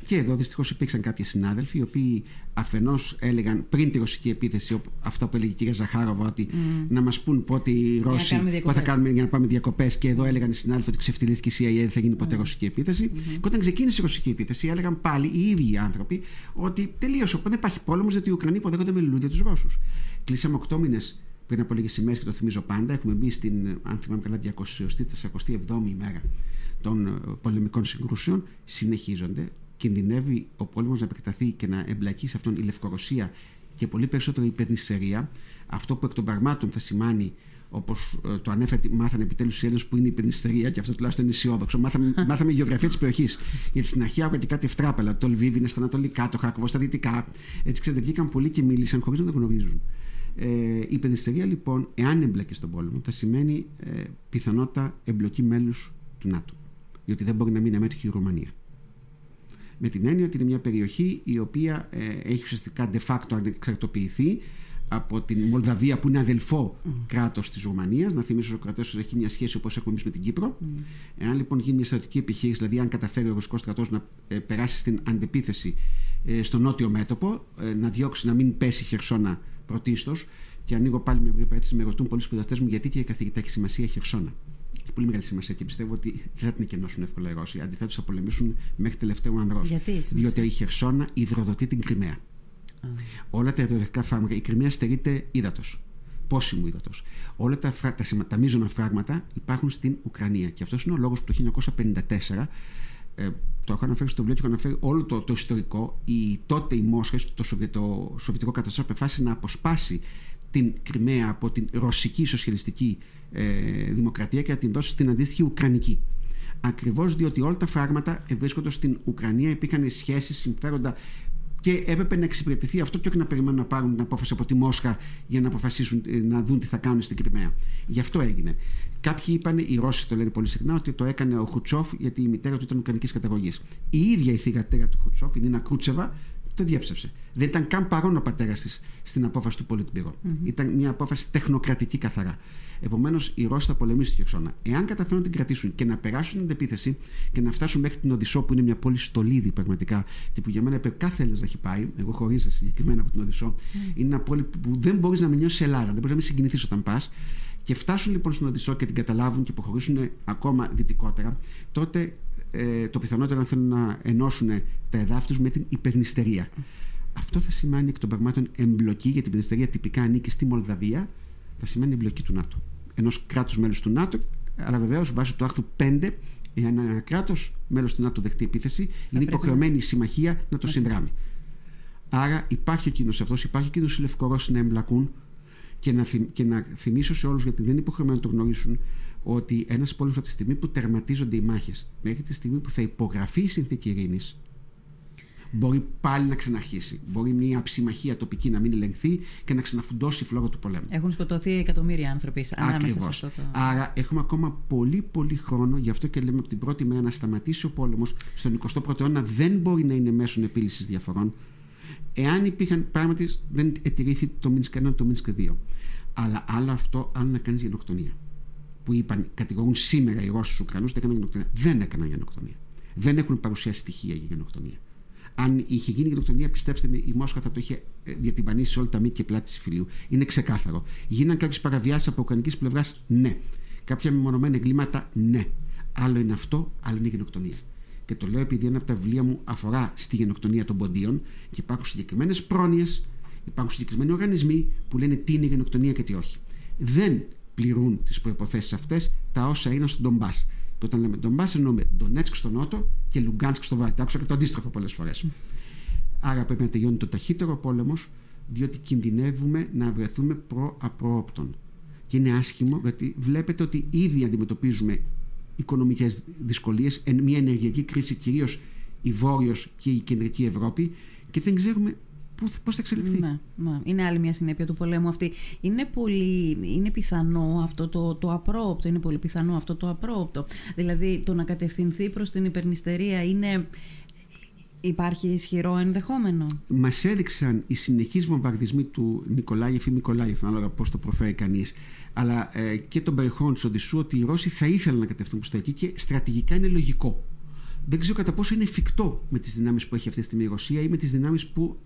S1: Και εδώ δυστυχώς υπήρξαν κάποιοι συνάδελφοι οι οποίοι αφενός έλεγαν πριν τη ρωσική επίθεση, αυτό που έλεγε η κυρία Ζαχάροβα, ότι mm. να μας πούν πότε οι Ρώσοι θα κάνουμε για να πάμε διακοπές. Και εδώ έλεγαν οι συνάδελφοι ότι ξεφτυλίστηκε η CIA, δεν θα γίνει ποτέ mm. ρωσική επίθεση. Mm-hmm. Και όταν ξεκίνησε η ρωσική επίθεση, έλεγαν πάλι οι ίδιοι οι άνθρωποι ότι τελείωσε. Δεν υπάρχει πόλεμος γιατί οι Ουκρανοί υποδέχονται με λουλούδια τους Ρώσους. Κλείσαμε 8 μήνες πριν από λίγες ημέρες και το θυμίζω πάντα. Έχουμε μπει στην, αν θυμάμαι καλά, 247η ημέρα των ε, πολεμικών συγκρούσεων. Συνεχίζονται. Κινδυνεύει ο πόλεμος να επεκταθεί και να εμπλακεί σε αυτόν η Λευκορωσία και πολύ περισσότερο η Περνιστερία. Αυτό που εκ των πραγμάτων θα σημάνει όπως ε, το ανέφερε, μάθανε επιτέλους οι Έλληνες που είναι η Περνιστερία και αυτό τουλάχιστον είναι αισιόδοξο. Μάθαμε, μάθαμε η γεωγραφία της περιοχής. Γιατί στην αρχή άκουγα και κάτι ευτράπελα. Το Λβίβ είναι στα ανατολικά, το Χάκοβο στα δυτικά. Έτσι ξέρετε, βγήκαν πολλοί και μίλησαν χωρίς να το γνωρίζουν. Ε, η παιδιστερία λοιπόν, εάν εμπλέκει στον πόλεμο, θα σημαίνει ε, πιθανότητα εμπλοκή μέλους του ΝΑΤΟ. Διότι δεν μπορεί να μην αμέτωχη η Ρουμανία. Με την έννοια ότι είναι μια περιοχή η οποία ε, έχει ουσιαστικά de facto ανεξαρτοποιηθεί από την Μολδαβία που είναι αδελφό mm. κράτος της Ρουμανίας. Να θυμίσω ότι ο κρατό έχει μια σχέση όπως έχουμε εμείς με την Κύπρο. Mm. Εάν λοιπόν γίνει μια στρατιωτική επιχείρηση, δηλαδή αν καταφέρει ο ρωσικός στρατός να ε, περάσει στην αντεπίθεση ε, στο νότιο μέτωπο, ε, να διώξει να μην πέσει η Χερσόνα πρωτίστως. Και ανοίγω πάλι μια ευρύ παρέτηση. Με ρωτούν πολλοί σπουδαστές μου γιατί και η καθηγητά έχει σημασία η Χερσόνα. Έχει πολύ μεγάλη σημασία και πιστεύω ότι δεν θα την εκενώσουν εύκολα οι Ρώσοι. Αντιθέτω θα πολεμήσουν μέχρι τελευταίου ανδρός. Διότι η Χερσόνα υδροδοτεί την Κρυμαία. Mm. Όλα τα υδροδοτικά φάρμακα, η Κρυμαία στερείται ύδατος. Πόσιμου ύδατος. Όλα τα, τα, τα μείζωνα φράγματα υπάρχουν στην Ουκρανία. Και αυτός είναι ο λόγος που το 1954 ε, το έχω αναφέρει στο βιβλίο και έχω αναφέρει όλο το, το ιστορικό. Η, τότε η Μόσχα, το, το σοβιετικό καταστροφό, αποφάσισε να αποσπάσει την Κρυμαία από την ρωσική σοσιαλιστική ε, δημοκρατία και να την δώσει στην αντίστοιχη Ουκρανική. Ακριβώς διότι όλα τα φράγματα βρίσκονται στην Ουκρανία, υπήρχαν σχέσεις, συμφέροντα και έπρεπε να εξυπηρετηθεί αυτό και όχι να περιμένουν να πάρουν την απόφαση από τη Μόσχα για να αποφασίσουν ε, να δουν τι θα κάνουν στην Κρυμαία. Γι' αυτό έγινε. Κάποιοι είπαν, οι Ρώσοι το λένε πολύ συχνά, ότι το έκανε ο Χουτσόφ γιατί η μητέρα του ήταν ουκρανικής καταγωγής. Η ίδια η θηγατέρα του Χουτσόφ, η Νίνα Κρούτσεβα, το διέψευσε. Δεν ήταν καν παρόν ο πατέρας της στην απόφαση του πολιτμπυρου Ήταν μια απόφαση τεχνοκρατική καθαρά. Επομένως, οι Ρώσοι θα πολεμήσουν τη Χερσόνα. Εάν καταφέρουν να την κρατήσουν και να περάσουν την επίθεση και να φτάσουν μέχρι την Οδυσσό, που είναι μια πόλη στολίδι πραγματικά και που για μένα έπρεπε κάθε Έλληνας να έχει πάει, εγώ χωρίζω συγκεκριμένα από την Οδυσσό, είναι μια πόλη που δεν μπορείς να με νιώσεις Ελλάδα, δεν μπορείς να με συγκινηθείς όταν πας. Και φτάσουν λοιπόν στην Οδυσσό και την καταλάβουν και προχωρήσουν ακόμα δυτικότερα, τότε ε, το πιθανότερο να θέλουν να ενώσουν τα εδάφη τους με την υπερνηστερία. Αυτό θα σημαίνει εκ των πραγμάτων εμπλοκή, γιατί η υπερνηστερία τυπικά ανήκει στη Μολδαβία, θα σημαίνει εμπλοκή του ΝΑΤΟ. Ενός κράτους μέλους του ΝΑΤΟ, αλλά βεβαίως βάσει του άρθρου 5, εάν ένα κράτος μέλος του ΝΑΤΟ δεχτεί επίθεση, είναι υποχρεωμένη η συμμαχία να το συνδράμει. Άρα υπάρχει ο κίνδυνο αυτός, υπάρχει ο κίνδυνο οι Λευκορώσοι να εμπλακούν και να, και να θυμίσω σε όλους, γιατί δεν είναι υποχρεωμένοι να το γνωρίσουν, ότι ένας πόλεμος από τη στιγμή που τερματίζονται οι μάχες μέχρι τη στιγμή που θα υπογραφεί η συνθήκη ειρήνης, μπορεί πάλι να ξαναρχίσει. Μπορεί μια ψημαχία τοπική να μην ελεγχθεί και να ξαναφουντώσει η φλόγα του πολέμου.
S2: Έχουν σκοτωθεί εκατομμύρια άνθρωποι ανάμεσα σε αυτό το.
S1: Άρα έχουμε ακόμα πολύ πολύ χρόνο, γι' αυτό και λέμε από την πρώτη μέρα να σταματήσει ο πόλεμος στον 21ο αιώνα δεν μπορεί να είναι μέσω επίλυσης διαφορών. Εάν υπήρχαν πράγματι δεν ετηρήθη το Μίνσκ 1 το Μίνσκ 2. Αλλά άλλο αυτό, άλλο να κάνεις γενοκτονία που είπαν, κατηγορούν σήμερα οι Ρώσοι τους Ουκρανούς ότι έκαναν γενοκτονία. Δεν έκαναν γενοκτονία. Δεν έχουν παρουσιάσει στοιχεία για γενοκτονία. Αν είχε γίνει γενοκτονία, πιστέψτε με, η Μόσχα θα το είχε ε, διατυμπανίσει σε όλα τα μήκη και πλάτη της φιλίου. Είναι ξεκάθαρο. Γίναν κάποιες παραβιάσεις από ουκρανικής πλευράς, ναι. Κάποια μεμονωμένα εγκλήματα, ναι. Άλλο είναι αυτό, άλλο είναι η γενοκτονία. Και το λέω επειδή ένα από τα βιβλία μου αφορά στη γενοκτονία των ποντίων και υπάρχουν συγκεκριμένες πρόνοιες, υπάρχουν συγκεκριμένοι οργανισμοί που λένε τι είναι η γενοκτονία και τι όχι. Δεν πληρούν τις προποθέσει αυτές τα όσα είναι στον Ντομπά. Και όταν λέμε Ντομπά, εννοούμε Ντονέτσκ στο νότο και Λουγκάνσκ στο βορρά. Άκουσα και το αντίστροφο πολλές φορές. Άρα πρέπει να τελειώνει το ταχύτερο πόλεμος, διότι κινδυνεύουμε να βρεθούμε προαπρόοπτων. Και είναι άσχημο, γιατί βλέπετε ότι ήδη αντιμετωπίζουμε οικονομικές δυσκολίες, μια ενεργειακή κρίση, κυρίως η Βόρειος και η Κεντρική Ευρώπη, και δεν ξέρουμε Πώς θα εξελιχθεί.
S2: Ναι, ναι. Είναι άλλη μια συνέπεια του πολέμου αυτή. Είναι, πολύ, είναι πιθανό αυτό το, το απρόοπτο. Είναι πολύ πιθανό αυτό το απρόοπτο. Δηλαδή το να κατευθυνθεί προς την υπερνηστερία είναι. Υπάρχει ισχυρό ενδεχόμενο;
S1: Μας έδειξαν οι συνεχείς βομβαρδισμοί του Νικολάιεφ ή Μικολάιεφ, ανάλογα πώς το προφέρει κανείς, αλλά ε, και των περιοχών τη Οδυσσού, ότι οι Ρώσοι θα ήθελαν να κατευθύνουν προς τα εκεί και στρατηγικά είναι λογικό δεν ξέρω κατά πόσο είναι εφικτό με τις δυνάμεις που έχει αυτή τη στιγμή η Ρωσία ή με τις δυνάμεις που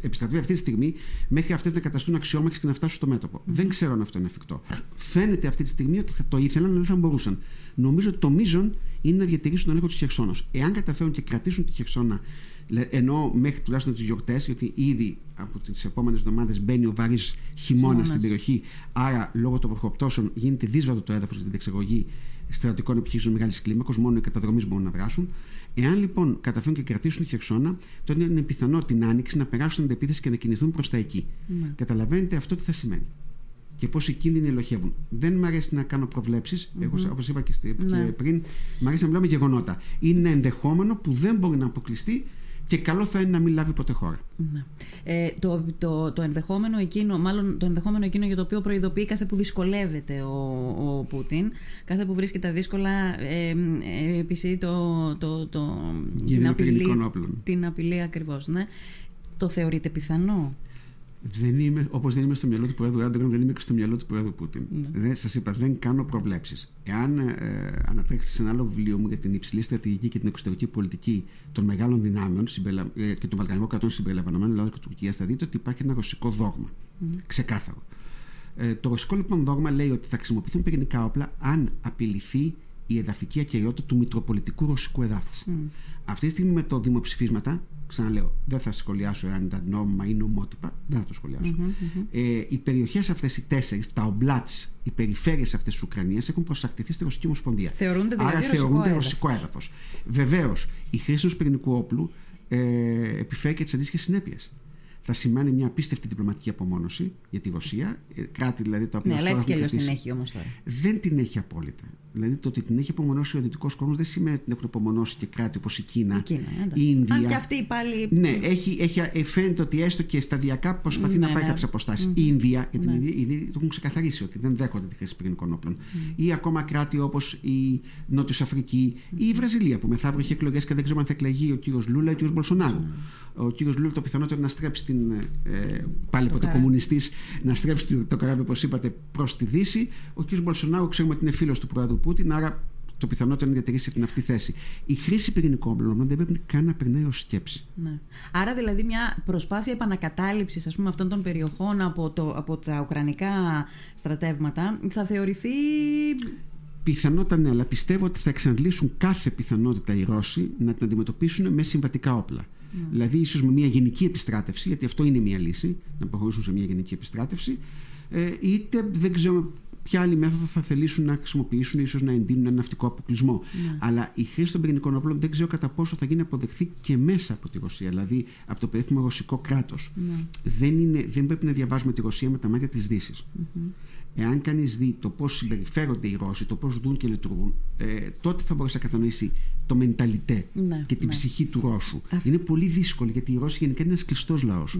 S1: επιστρατεύει αυτή τη στιγμή μέχρι αυτές να καταστούν αξιόμαχες και να φτάσουν στο μέτωπο. Δεν ξέρω αν αυτό είναι εφικτό. Φαίνεται αυτή τη στιγμή ότι θα το ήθελαν, αλλά δεν θα μπορούσαν. Νομίζω ότι το μείζον είναι να διατηρήσουν τον έλεγχο της Χερσόνας. Εάν καταφέρουν και κρατήσουν τη Χερσόνα Ενώ μέχρι τουλάχιστον τις γιορτές, γιατί ήδη από τις επόμενες εβδομάδες μπαίνει ο βαρύ χειμώνας στην περιοχή, άρα λόγω των βροχοπτώσεων γίνεται δύσβατο το έδαφος για την εξαγωγή στρατιωτικών επιχειρήσεων μεγάλης κλίμακος, μόνο οι καταδρομή μπορούν να δράσουν. Εάν λοιπόν καταφέρουν και κρατήσουν τη χερσόνα, τότε είναι πιθανό την άνοιξη να περάσουν την επίθεση και να κινηθούν προς τα εκεί. Ναι. Καταλαβαίνετε αυτό τι θα σημαίνει και πώς οι κίνδυνοι ελοχεύουν. Δεν μου αρέσει να κάνω προβλέψεις. Mm-hmm. Εγώ, όπως είπα και, ναι. πριν, μου αρέσει να μιλάω με γεγονότα. Είναι ενδεχόμενο που δεν μπορεί να αποκλειστεί και καλό θα είναι να μην λάβει ποτέ χώρα.
S2: Ναι. Ε, το, το, το, ενδεχόμενο εκείνο, μάλλον το ενδεχόμενο εκείνο για το οποίο προειδοποιεί κάθε που δυσκολεύεται ο, ο Πούτιν, κάθε που βρίσκει τα δύσκολα, ε, ε, επισύει το, το, το,
S1: την, απειλή,
S2: την απειλή ακριβώς. Ναι. Το θεωρείτε πιθανό;
S1: Δεν είμαι, όπως δεν είμαι στο μυαλό του Πρόεδρου Έντογκαν, δεν είμαι και στο μυαλό του Πρόεδρου Πούτιν. Ναι. Σας είπα, δεν κάνω προβλέψεις. Εάν ε, ανατρέξετε σε ένα άλλο βιβλίο μου για την υψηλή στρατηγική και την εξωτερική πολιτική των μεγάλων δυνάμεων ε, και των Βαλκανικών κρατών συμπεριλαμβανομένων Ελλάδα και Τουρκίας, θα δείτε ότι υπάρχει ένα ρωσικό δόγμα. Ξεκάθαρο. Ε, το ρωσικό λοιπόν δόγμα λέει ότι θα χρησιμοποιηθούν πυρηνικά όπλα αν απειληθεί η εδαφική ακαιρεότητα του Μητροπολιτικού Ρωσικού εδάφους. Αυτή τη στιγμή με το δημοψηφίσματα Ξαναλέω, δεν θα σχολιάσω εάν ήταν νόμιμα ή νομότυπα. Δεν θα το σχολιασω Ε, οι περιοχές αυτές, οι τέσσερις, τα ομπλάτς, οι περιφέρειες αυτές της Ουκρανίας έχουν προσαρτηθεί στη Ρωσική Ομοσπονδία.
S2: Θεωρούνται δηλαδή
S1: Άρα θεωρούνται ρωσικό έδαφος. Βεβαίως, η χρήση του πυρηνικού όπλου ε, επιφέρει και τις αντίστοιχες συνέπειες θα σημαίνει μια απίστευτη διπλωματική απομόνωση για τη Ρωσία. Ε, κράτη δηλαδή τα οποία.
S2: Ναι, αλλά έτσι κι αλλιώς την έχει όμως τώρα.
S1: Δεν την έχει απόλυτα. Δηλαδή το ότι την έχει απομονώσει ο δυτικό κόσμος δεν σημαίνει ότι την έχουν απομονώσει και κράτη όπως η Κίνα, η, Κίνα, η Ινδία.
S2: Αν και αυτή πάλι.
S1: Ναι, έχει, έχει, ε, φαίνεται ότι έστω και σταδιακά προσπαθεί ναι, να πάει ναι. κάποιες αποστάσεις. Mm-hmm. Η Ινδία, γιατί ναι. η Ινδία το έχουν ξεκαθαρίσει ότι δεν δέχονται τη χρήση πυρηνικών όπλων. Mm. Ή ακόμα κράτη όπως η Νότιος Αφρική ή η Βραζιλία που μεθαύριο έχει εκλογές και δεν ξέρω αν θα εκλεγεί ο κύριος Λούλα ή ο κύριος Μπολσονάρου. Ο κύριος Λούλα το πιθανότερο να στρέψει την. Ε, πάλι ποτέ κομμουνιστής, να στρέψει το καράβι, όπως είπατε, προς τη Δύση. Ο κύριος Μπολσονάρου ξέρουμε ότι είναι φίλος του πρόεδρου Πούτιν, άρα το πιθανότερο είναι να διατηρήσει την αυτή θέση. Η χρήση πυρηνικών όπλων δεν πρέπει καν να περνάει ως σκέψη.
S2: Ναι. Άρα δηλαδή μια προσπάθεια επανακατάληψης αυτών των περιοχών από, το, από τα ουκρανικά στρατεύματα θα θεωρηθεί.
S1: Πιθανότατα ναι, αλλά πιστεύω ότι θα εξαντλήσουν κάθε πιθανότητα οι Ρώσοι να την αντιμετωπίσουν με συμβατικά όπλα. Mm. Δηλαδή, ίσως με μια γενική επιστράτευση, γιατί αυτό είναι μια λύση, να προχωρήσουν σε μια γενική επιστράτευση, ε, είτε δεν ξέρω ποια άλλη μέθοδο θα θελήσουν να χρησιμοποιήσουν, ίσως να εντείνουν ένα ναυτικό αποκλεισμό. Ναι. Αλλά η χρήση των πυρηνικών όπλων δεν ξέρω κατά πόσο θα γίνει αποδεκτή και μέσα από τη Ρωσία, δηλαδή από το περίφημο ρωσικό κράτος. Ναι. Δεν, δεν πρέπει να διαβάζουμε τη Ρωσία με τα μάτια της Δύσης. Εάν κανείς δει το πώς συμπεριφέρονται οι Ρώσοι, το πώς δουν και λειτουργούν, ε, τότε θα μπορέσει να κατανοήσει το μενταλιτέ ναι, και την ψυχή του Ρώσου. Είναι πολύ δύσκολο γιατί οι Ρώσοι γενικά είναι ένας κλειστός λαός.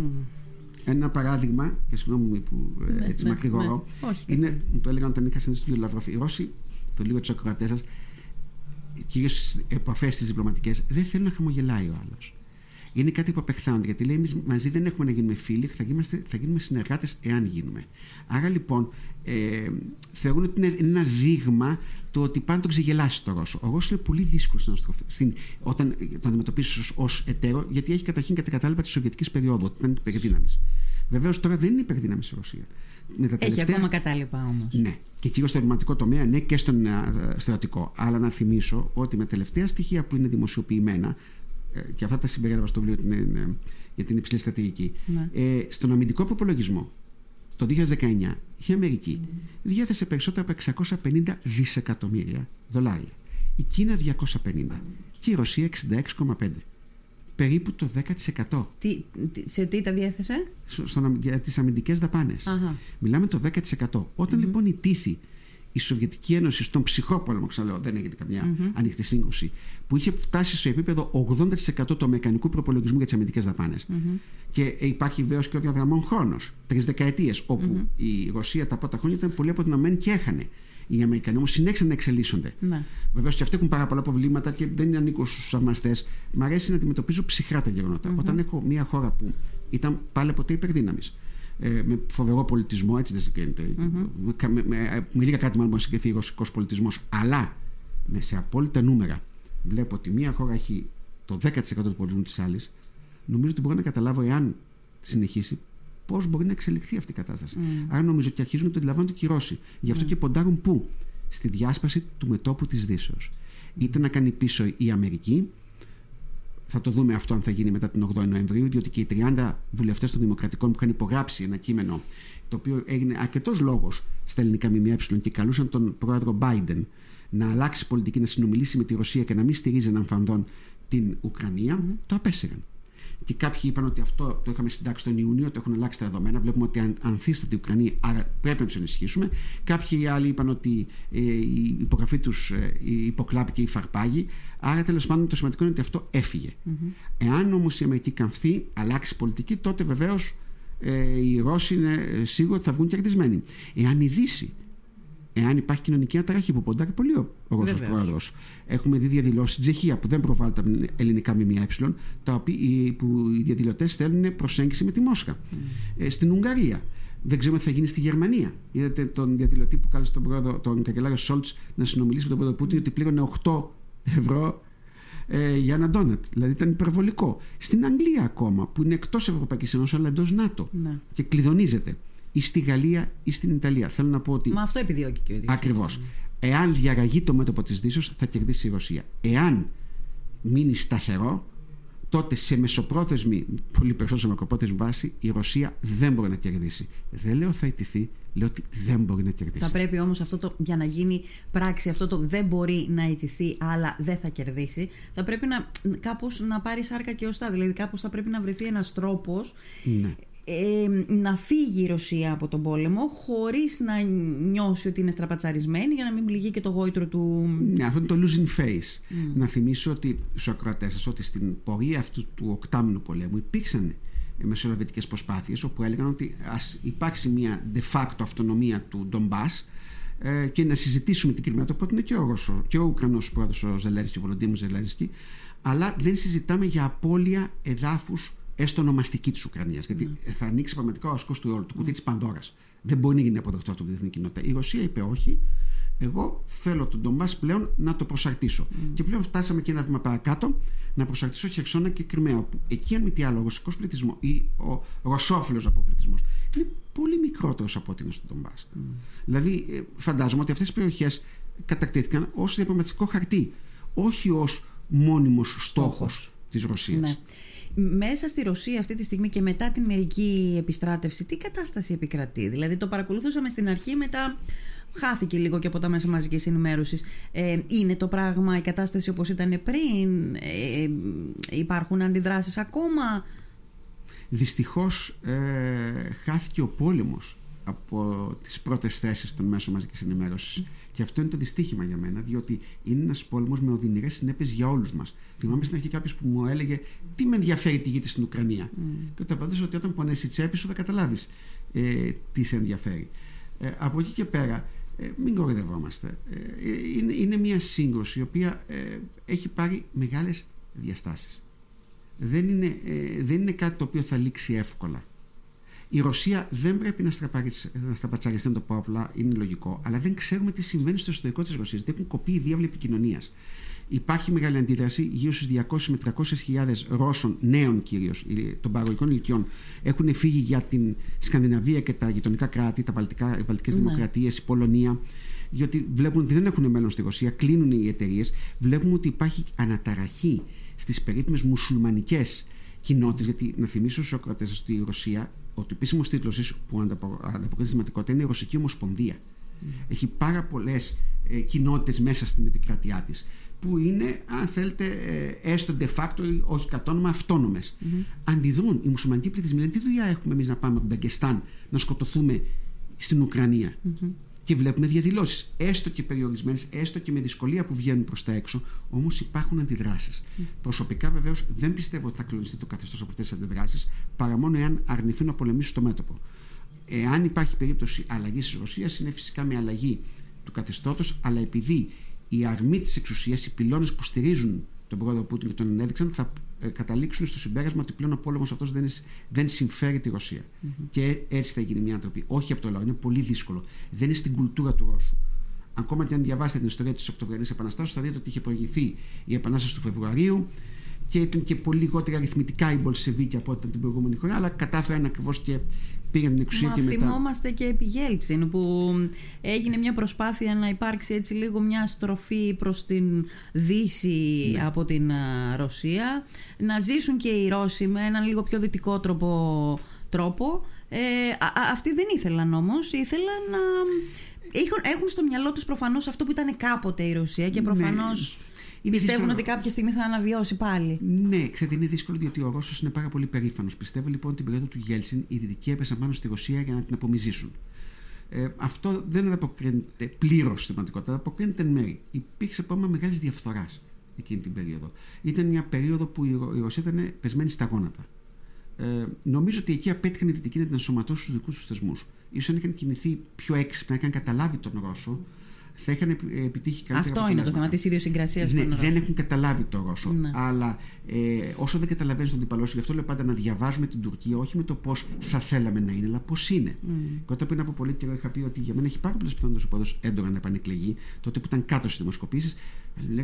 S1: Ένα παράδειγμα, και συγγνώμη που ε, ναι, έτσι ναι, μακρηγορώ, ναι. είναι, μου το έλεγαν όταν είχα συνέντευξη του κ. Λαυρόφ, οι Ρώσοι, το λίγο τους ακροατές σας, κυρίως στις επαφές τις διπλωματικές, δεν θέλουν να χαμογελάει ο άλλος. Είναι κάτι που απεχθάνονται, γιατί λέει: Εμείς μαζί δεν έχουμε να γίνουμε φίλοι, θα, γίνουμε, θα γίνουμε συνεργάτες εάν γίνουμε. Άρα λοιπόν, ε, θεωρούν ότι είναι ένα δείγμα το ότι πάνε να τον ξεγελάσει το Ρώσο. Ο Ρώσος είναι πολύ δύσκολος να στροφεί όταν τον αντιμετωπίσει ως εταίρο, γιατί έχει καταρχήν κατά κατάλοιπα τη Σοβιετική περίοδου, ότι ήταν υπερδύναμης. Βεβαίως τώρα δεν είναι υπερδύναμης η Ρωσία.
S2: Με τα τελευταία... Έχει ακόμα κατάλοιπα όμως.
S1: Ναι. Και κυρίως στο ερηματικό τομέα, ναι, και στον στρατικό. Αλλά να θυμίσω ότι με τελευταία στοιχεία που είναι δημοσιοποιημένα, ε, και αυτά τα συμπεριέλαβα στο βιβλίο για την υψηλή στρατηγική, ναι. ε, στον αμυντικό προπολογισμό το 2019 η Αμερική διέθεσε περισσότερα από 650 δισεκατομμύρια δολάρια. Η Κίνα 250 και η Ρωσία 66,5. Περίπου το 10%.
S2: Τι, σε τι τα διέθεσε;
S1: Στο, για τις αμυντικές δαπάνες. Μιλάμε το 10%. Όταν λοιπόν η τύθη η Σοβιετική Ένωση στον ψυχρόπολεμο, ξαναλέω, δεν έγινε καμιά mm-hmm. ανοιχτή σύγκρουση, που είχε φτάσει σε επίπεδο 80% του αμερικανικού προπολογισμού για τις αμυντικές δαπάνες. Mm-hmm. Και υπάρχει βέβαιω και ο διαδραμών χρόνος, τρεις δεκαετίες, όπου mm-hmm. η Ρωσία τα πρώτα χρόνια ήταν πολύ αποδυναμένη και έχανε. Οι Αμερικανοί όμως συνέχισαν να εξελίσσονται. Ναι. Βεβαίως και αυτοί έχουν πάρα πολλά προβλήματα και δεν ανήκω στους θαυμαστές. Μ' αρέσει να αντιμετωπίζω ψυχρά τα γεγονότα. Όταν έχω μια χώρα που ήταν πάλι ποτέ υπερδύναμης, ε, με φοβερό πολιτισμό, έτσι δεν συγκρίνεται. Mm-hmm. Με, με, με, λίγα κάτι μάλλον μπορεί να συγκριθεί ο ρωσικός πολιτισμός. Αλλά με σε απόλυτα νούμερα βλέπω ότι μία χώρα έχει το 10% του πολιτισμού της άλλης, νομίζω ότι μπορώ να καταλάβω εάν συνεχίσει πώς μπορεί να εξελιχθεί αυτή η κατάσταση. Mm. Άρα νομίζω ότι αρχίζουν να το αντιλαμβάνονται και οι Ρώσοι. Γι' αυτό mm. και ποντάρουν πού; Στη διάσπαση του μετόπου της Δύσεως. Είτε να κάνει πίσω η Αμερική, Θα το δούμε αυτό αν θα γίνει μετά την 8η Νοεμβρίου, διότι και οι 30 βουλευτές των Δημοκρατικών που είχαν υπογράψει ένα κείμενο, το οποίο έγινε αρκετός λόγος στα ελληνικά ΜΜΕ και καλούσαν τον πρόεδρο Biden να αλλάξει πολιτική, να συνομιλήσει με τη Ρωσία και να μην στηρίζει έναν φανδόν την Ουκρανία, mm-hmm. το απέσυραν. Και κάποιοι είπαν ότι αυτό το είχαμε συντάξει τον Ιούνιο, το έχουν αλλάξει τα δεδομένα. Βλέπουμε ότι αν, ανθίσταται η Ουκρανία, άρα πρέπει να τους ενισχύσουμε. Κάποιοι άλλοι είπαν ότι ε, η υπογραφή τους ε, υποκλάπηκε ή φαρπάγει. Άρα τέλος πάντων το σημαντικό είναι ότι αυτό έφυγε. Mm-hmm. Εάν όμως η Αμερική καμφθεί, αλλάξει πολιτική, τότε βεβαίως ε, οι Ρώσοι είναι ε, σίγουροι ότι θα βγουν κερδισμένοι. Εάν η Δύση εάν υπάρχει κοινωνική αταραχή που ποντάρει πολύ ο Ρώσος πρόεδρος. Έχουμε δει διαδηλώσεις στην Τσεχία που δεν προβάλλουν τα ελληνικά ΜΜΕ, τα οποία, που οι διαδηλωτές θέλουν προσέγγιση με τη Μόσχα. Mm. στην Ουγγαρία. Δεν ξέρουμε τι θα γίνει στη Γερμανία. Είδατε τον διαδηλωτή που κάλεσε τον, πρόεδρο, τον καγκελάριο Σόλτς να συνομιλήσει με τον πρόεδρο Πούτιν ότι πλήρωνε 8 ευρώ ε, για ένα ντόνατ. Δηλαδή ήταν υπερβολικό. Στην Αγγλία ακόμα, που είναι εκτός Ευρωπαϊκής Ένωσης αλλά εντός ΝΑΤΟ ναι. και κλειδονίζεται ή στη Γαλλία ή στην Ιταλία. Θέλω να πω ότι.
S2: Μα αυτό επιδιώκει και ο ίδιος.
S1: Ακριβώς. Εάν διαραγεί το μέτωπο της Δύσεω, θα κερδίσει η Ρωσία. Εάν μείνει σταθερό, τότε σε μεσοπρόθεσμη, πολύ περισσότερο σε μακροπρόθεσμη βάση, η Ρωσία δεν μπορεί να κερδίσει. Δεν λέω θα ιτηθεί, λέω ότι δεν μπορεί να κερδίσει.
S2: Θα πρέπει όμως αυτό το, για να γίνει πράξη, αυτό το δεν μπορεί να ιτηθεί, αλλά δεν θα κερδίσει, θα πρέπει να κάπως να πάρει σάρκα και οστά. Δηλαδή, κάπως θα πρέπει να βρεθεί ένας τρόπος ναι να φύγει η Ρωσία από τον πόλεμο χωρίς να νιώσει ότι είναι στραπατσαρισμένη για να μην πληγεί και το γόητρο του...
S1: Ναι, αυτό είναι το losing face. Να θυμίσω ότι στους ακροατές σας ότι στην πορεία αυτού του οκτάμινου πολέμου υπήρξαν μεσολαβητικές προσπάθειες όπου έλεγαν ότι ας υπάρξει μια de facto αυτονομία του Ντομπάς ε, και να συζητήσουμε την Κρυμαία, το οποίο είναι και ο, Ρωσο, και ο Ουκρανός πρόεδρος ο Ζελένσκι, ο Βολοντίμου Ζελένσκι, αλλά δεν συζητάμε για απώλεια εδάφους έστω ονομαστική της Ουκρανίας. Γιατί mm. θα ανοίξει πραγματικά ο ασκός του όλου, του κουτί mm. της Πανδώρας. Δεν μπορεί να γίνει αποδεκτό από την διεθνή κοινότητα. Η Ρωσία είπε όχι. Εγώ θέλω τον Ντομπά πλέον να το προσαρτήσω. Mm. Και πλέον φτάσαμε και ένα βήμα παρακάτω να προσαρτήσω Χερσόνα και Κρυμαία. Όπου εκεί, αν μη τι άλλο, ο ρωσικός πληθυσμός ή ο ρωσόφιλος αποπληθυσμός είναι πολύ μικρότερος από ό,τι είναι στον Ντομπά. Mm. Δηλαδή, ε, φαντάζομαι ότι αυτές οι περιοχές κατακτήθηκαν ως διαπραγματευτικό χαρτί, όχι ως μόνιμος στόχος της Ρωσίας. Ναι
S2: μέσα στη Ρωσία αυτή τη στιγμή και μετά την μερική επιστράτευση, τι κατάσταση επικρατεί; Δηλαδή το παρακολουθούσαμε στην αρχή, μετά χάθηκε λίγο και από τα μέσα μαζικής ενημέρωσης. Ε, είναι το πράγμα, η κατάσταση όπως ήταν πριν, ε, υπάρχουν αντιδράσεις ακόμα;
S1: Δυστυχώς ε, χάθηκε ο πόλεμος από τις πρώτες θέσεις των μέσων μαζικής ενημέρωσης. Και αυτό είναι το δυστύχημα για μένα, διότι είναι ένας πόλεμος με οδυνηρές συνέπειες για όλους μας. Θυμάμαι στην αρχή κάποιος που μου έλεγε Τι με ενδιαφέρει τι γίνεται στην Ουκρανία; Mm. Και του απαντήσω ότι όταν πονέσει η τσέπη σου θα καταλάβεις ε, τι σε ενδιαφέρει. Ε, από εκεί και πέρα, ε, μην κοροϊδευόμαστε. Ε, είναι, είναι μια σύγκρουση η οποία ε, έχει πάρει μεγάλες διαστάσεις. Δεν είναι, ε, δεν είναι κάτι το οποίο θα λήξει εύκολα. Η Ρωσία δεν πρέπει να, να στραπατσαριστεί, να το πω απλά, είναι λογικό, αλλά δεν ξέρουμε τι συμβαίνει στο εσωτερικό της Ρωσίας. Δεν έχουν κοπεί οι διάβλοι επικοινωνίας. Υπάρχει μεγάλη αντίδραση. Γύρω στους 200 με 300 χιλιάδες Ρώσων, νέων κυρίως, των παραγωγικών ηλικιών, έχουν φύγει για την Σκανδιναβία και τα γειτονικά κράτη, τα Βαλτικές ναι. Δημοκρατίες, η Πολωνία. Γιατί βλέπουν ότι δεν έχουν μέλλον στη Ρωσία, κλείνουν οι εταιρείες. Βλέπουμε ότι υπάρχει αναταραχή στις περίφημες μουσουλμανικές κοινότητες. Γιατί να θυμίσω στου ακροατέ ότι η Ρωσία ο επίσημο τίτλος που ανταποκρίνει σημαντικότητα είναι η Ρωσική Ομοσπονδία. Mm. Έχει πάρα πολλές ε, κοινότητες μέσα στην επικράτειά της που είναι, αν θέλετε, ε, έστω de facto, όχι κατόνομα, αυτόνομες. Mm-hmm. Αντιδρούν οι μουσουλμανικοί πληθυσμοί. Λένε τι δουλειά έχουμε εμείς να πάμε από τον Ταγκεστάν να σκοτωθούμε στην Ουκρανία; Mm-hmm και βλέπουμε διαδηλώσεις, έστω και περιορισμένες, έστω και με δυσκολία που βγαίνουν προς τα έξω, όμως υπάρχουν αντιδράσεις. Mm. Προσωπικά βεβαίως δεν πιστεύω ότι θα κλονιστεί το καθεστώς από αυτές τις αντιδράσεις, παρά μόνο εάν αρνηθούν να πολεμήσουν στο μέτωπο. Εάν υπάρχει περίπτωση αλλαγής της Ρωσίας, είναι φυσικά μια αλλαγή του καθεστώτος, αλλά επειδή η αρμή της εξουσίας, οι πυλώνες που στηρίζουν τον πρόεδρο Πούτιν και τον ενέδειξαν, θα ε, καταλήξουν στο συμπέρασμα ότι πλέον ο πόλεμος αυτός δεν, δεν συμφέρει τη Ρωσία. Mm-hmm. Και έτσι θα γίνει μια άνθρωποι. Όχι από το λαό, είναι πολύ δύσκολο. Δεν είναι στην κουλτούρα του Ρώσου. Ακόμα και αν διαβάσετε την ιστορία της Οκτωβριανής Επαναστάσεως, θα δείτε ότι είχε προηγηθεί η Επανάσταση του Φεβρουαρίου και ήταν και πολύ λιγότερα αριθμητικά οι Μπολσεβίκοι από ό,τι την προηγούμενη χρονιά, αλλά κατάφεραν ακριβώς και πήραν την εξουσία
S2: Μα
S1: και μετά.
S2: θυμόμαστε και επί Γέλτσιν που έγινε μια προσπάθεια να υπάρξει έτσι λίγο μια στροφή προς την Δύση
S1: Ναι.
S2: από την α, Ρωσία. Να ζήσουν και οι Ρώσοι με έναν λίγο πιο δυτικό τρόπο. τρόπο. Ε, α- α- αυτοί δεν ήθελαν όμως, ήθελαν να... Έχουν, έχουν στο μυαλό τους προφανώς αυτό που ήταν κάποτε η Ρωσία και
S1: Ναι.
S2: Προφανώς
S1: Είναι
S2: πιστεύουν
S1: δύσκολο.
S2: ότι κάποια στιγμή θα αναβιώσει πάλι.
S1: Ναι, ξέρετε, είναι δύσκολο διότι ο Ρώσο είναι πάρα πολύ περήφανος. Πιστεύω λοιπόν την περίοδο του Γέλτσιν οι Δυτικοί έπεσαν πάνω στη Ρωσία για να την απομυζήσουν. Ε, αυτό δεν ανταποκρίνεται πλήρως στην πραγματικότητα, ανταποκρίνεται εν μέρη. Υπήρξε πρόβλημα μεγάλης διαφθοράς εκείνη την περίοδο. Ήταν μια περίοδο που η Ρο- η Ρωσία ήταν πεσμένη στα γόνατα. Ε, νομίζω ότι εκεί απέτυχαν οι Δυτικοί να την ενσωματώσουν στους δικούς τους θεσμούς. σω αν είχαν κινηθεί πιο έξυπνα, είχαν καταλάβει τον Ρώσο, θα είχαν επι- επιτύχει καλύτερα
S2: Αυτό είναι το θέμα
S1: αποτελέσματα.
S2: της ιδιοσυγκρασίας
S1: Ναι,
S2: των Ρώσων.
S1: δεν έχουν καταλάβει το Ρώσο.
S2: Ναι.
S1: Αλλά ε, όσο δεν καταλαβαίνεις τον αντιπαλό σου, γι' αυτό λέω πάντα να διαβάζουμε την Τουρκία όχι με το πώς θα θέλαμε να είναι, αλλά πώς είναι.
S2: Mm.
S1: Και όταν πριν από πολύ καιρό είχα πει ότι για μένα έχει πάρα πολλές πιθανότητες ο παδό έντονα να επανεκλεγεί, τότε που ήταν κάτω στις δημοσκοπήσεις,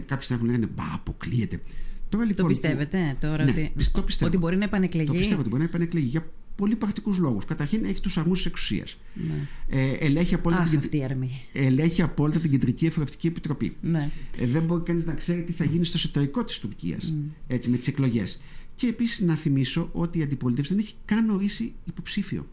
S1: κάποιοι συνάδελφοι λέγανε Μπα, αποκλείεται. Τώρα, λοιπόν,
S2: Το
S1: που-
S2: πιστεύετε τώρα
S1: Ναι,
S2: ότι,
S1: το πιστεύω.
S2: ότι μπορεί να επανεκλεγεί;
S1: Το πιστεύω ότι μπορεί να επανεκλεγεί για πολύ πρακτικούς λόγους. Καταρχήν έχει τους αρμούς της εξουσίας.
S2: Ναι.
S1: Ε, ελέγχει, απόλυτα
S2: Αχ,
S1: την,
S2: αυτή η αρμή.
S1: ελέγχει απόλυτα την Κεντρική Εφορευτική Επιτροπή.
S2: Ναι.
S1: Ε, δεν μπορεί κανείς να ξέρει τι θα γίνει στο εσωτερικό της Τουρκίας έτσι με τις εκλογές. Και επίσης να θυμίσω ότι η αντιπολίτευση δεν έχει καν ορίσει υποψήφιο.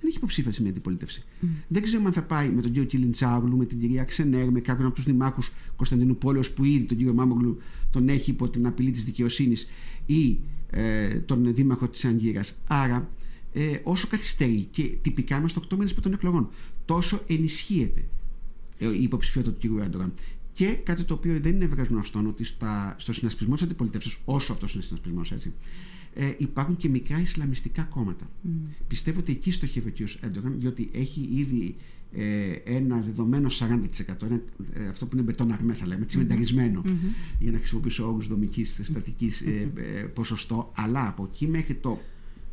S1: Δεν έχει υποψήφια σε μια αντιπολίτευση. Δεν ξέρουμε αν θα πάει με τον κύριο Κιλιντσάγλου, με την κυρία Ξενέρ, με κάποιον από τους δημάρχους Κωνσταντινού Πόλεω που ήδη τον κύριο Μάμογλου τον έχει υπό την απειλή της δικαιοσύνης ή ε, τον δήμαρχο της Αγκύρα. Άρα, ε, όσο καθυστερεί και τυπικά είμαστε 8 μήνε πριν των εκλογών, τόσο ενισχύεται ε, η υποψηφιότητα του κ. Έρντογαν. Και κάτι το οποίο δεν είναι βέβαια γνωστό ότι στα, στο συνασπισμό της αντιπολιτεύσεω, όσο αυτός είναι συνασπισμός έτσι, ε, υπάρχουν και μικρά Ισλαμιστικά κόμματα. Πιστεύω ότι εκεί στοχεύει ο κ. Έρντογαν, διότι έχει ήδη ε, ένα δεδομένο 40%, ένα, ε, αυτό που είναι μπετόν αρμέ, θα λέμε, τσιμενταρισμένο, για να χρησιμοποιήσω όρους δομικής στατικής ε, ε, ποσοστό, αλλά από εκεί μέχρι το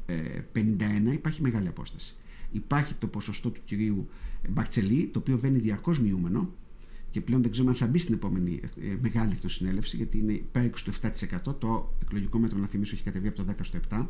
S1: ε, 51 υπάρχει μεγάλη απόσταση. Υπάρχει το ποσοστό του κυρίου Μπαρτσελή, το οποίο βαίνει διαρκώς μειούμενο και πλέον δεν ξέρουμε αν θα μπει στην επόμενη ε, μεγάλη εθνοσυνέλευση, γιατί είναι υπέρ του 7%. Το εκλογικό μέτρο, να θυμίσω, έχει κατεβεί από το 10% στο 7%.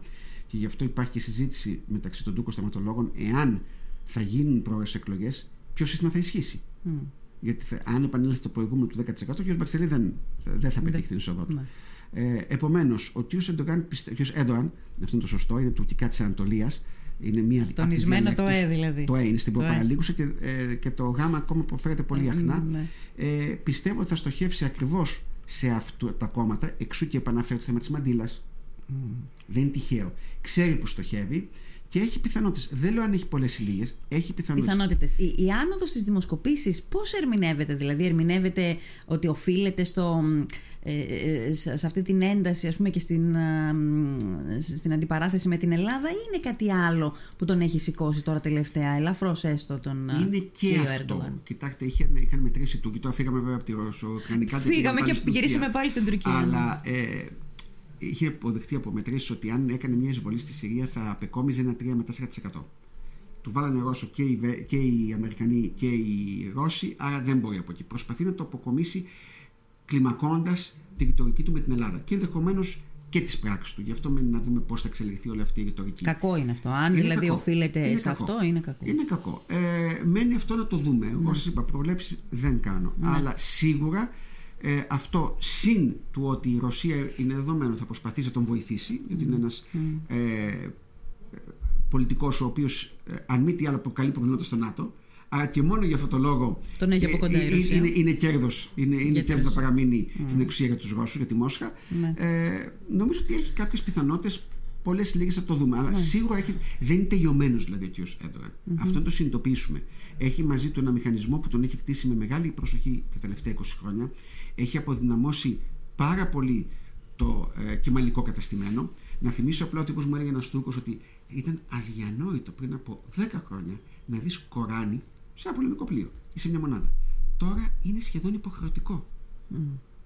S1: Και γι' αυτό υπάρχει και συζήτηση μεταξύ των Τούρκων σταματολόγων εάν θα γίνουν πρόορε εκλογές, ποιος σύστημα θα ισχύσει.
S2: Μμ.
S1: Γιατί θα, αν επανέλθει το προηγούμενο του 10%, ο κ. Μπαρτσελή δεν, δεν θα πετύχει την είσοδό του.
S2: Ναι.
S1: Ε, Επομένως, ο κ. Εντογάν, πιστε... ο κ. Έντοαν, αυτό είναι το σωστό, είναι τουρκικά της Ανατολίας. Είναι μία από τις
S2: Τονισμένο το
S1: διαλέκτους.
S2: Ε δηλαδή.
S1: Το Ε είναι στην
S2: Το Ε.
S1: προπαραλίγουσα και, ε, και το Γ ακόμα προφέρεται πολύ αχνά.
S2: Ναι.
S1: Ε, πιστεύω ότι θα στοχεύσει ακριβώς σε αυτά τα κόμματα, εξού και επαναφέρει το θέμα της Μαντήλας. Δεν είναι τυχαίο. Ξέρει που στοχεύει και έχει πιθανότητες. Δεν λέω αν έχει πολλές ή λίγε, έχει πιθανότητες.
S2: Πιθανότητες. Η, η άνοδος στις δημοσκοπήσεις πώς ερμηνεύεται, δηλαδή ερμηνεύεται ότι οφείλεται στο, ε, ε, σε σε αυτή την ένταση ας πούμε και στην, α, μ, στην αντιπαράθεση με την Ελλάδα ή είναι κάτι άλλο που τον έχει σηκώσει τώρα τελευταία, ελαφρώς έστω τον α,
S1: Είναι και
S2: κύριο
S1: αυτό.
S2: Έρντογαν.
S1: Κοιτάξτε, είχαν, είχαν μετρήσει του. Τώρα φύγαμε βέβαια από τη Ρωσοκρανικά.
S2: Φύγαμε και γυρίσαμε πάλι στην Τουρκία.
S1: Αλλά ε, είχε αποδεχτεί από μετρήσεις ότι αν έκανε μια εισβολή στη Συρία θα απεκόμιζε ένα 3 με 4%. Του βάλανε Ρώσο και οι, Βε- και οι Αμερικανοί και οι Ρώσοι, άρα δεν μπορεί από εκεί. Προσπαθεί να το αποκομίσει κλιμακώντας τη ρητορική του με την Ελλάδα και ενδεχομένως και τις πράξεις του. Γι' αυτό μένει να δούμε πώς θα εξελιχθεί όλη αυτή η ρητορική.
S2: Κακό είναι αυτό. Αν
S1: Είναι
S2: δηλαδή
S1: κακό.
S2: οφείλεται
S1: Είναι
S2: σε
S1: κακό.
S2: αυτό, είναι κακό.
S1: Είναι κακό. Ε, μένει αυτό να το δούμε.
S2: Ναι.
S1: Όπω σα είπα, προβλέψεις δεν κάνω. Αλλά σίγουρα ε, αυτό συν του ότι η Ρωσία είναι δεδομένο θα προσπαθήσει να τον βοηθήσει, γιατί είναι ένας ε, πολιτικός ο οποίος, αν μη τι άλλο, προκαλεί προβλήματα στο ΝΑΤΟ. Άρα και μόνο για αυτό το λόγο.
S2: Τον έχει από κοντά η
S1: ε,
S2: Ρωσία.
S1: Είναι, είναι κέρδος είναι, είναι
S2: Για
S1: κέρδος
S2: τους-
S1: να παραμείνει στην εξουσία για τους Ρώσους, για τη Μόσχα.
S2: Ναι.
S1: Ε, νομίζω ότι έχει κάποιες πιθανότητες. Πολλές λίγες θα το δούμε. Αλλά σίγουρα έχει, δεν είναι τελειωμένος δηλαδή ο κ. ερντογαν Αυτό να το συνειδητοποιήσουμε. Έχει μαζί του ένα μηχανισμό που τον έχει κτίσει με μεγάλη προσοχή τα τελευταία 20 χρόνια. Έχει αποδυναμώσει πάρα πολύ το ε, κεμαλικό καταστημένο. Να θυμίσω απλά ότι όπως μου έλεγε ένας Τούρκος ότι ήταν αδιανόητο πριν από 10 χρόνια να δεις Κοράνι σε ένα πολεμικό πλοίο ή σε μια μονάδα. Τώρα είναι σχεδόν υποχρεωτικό.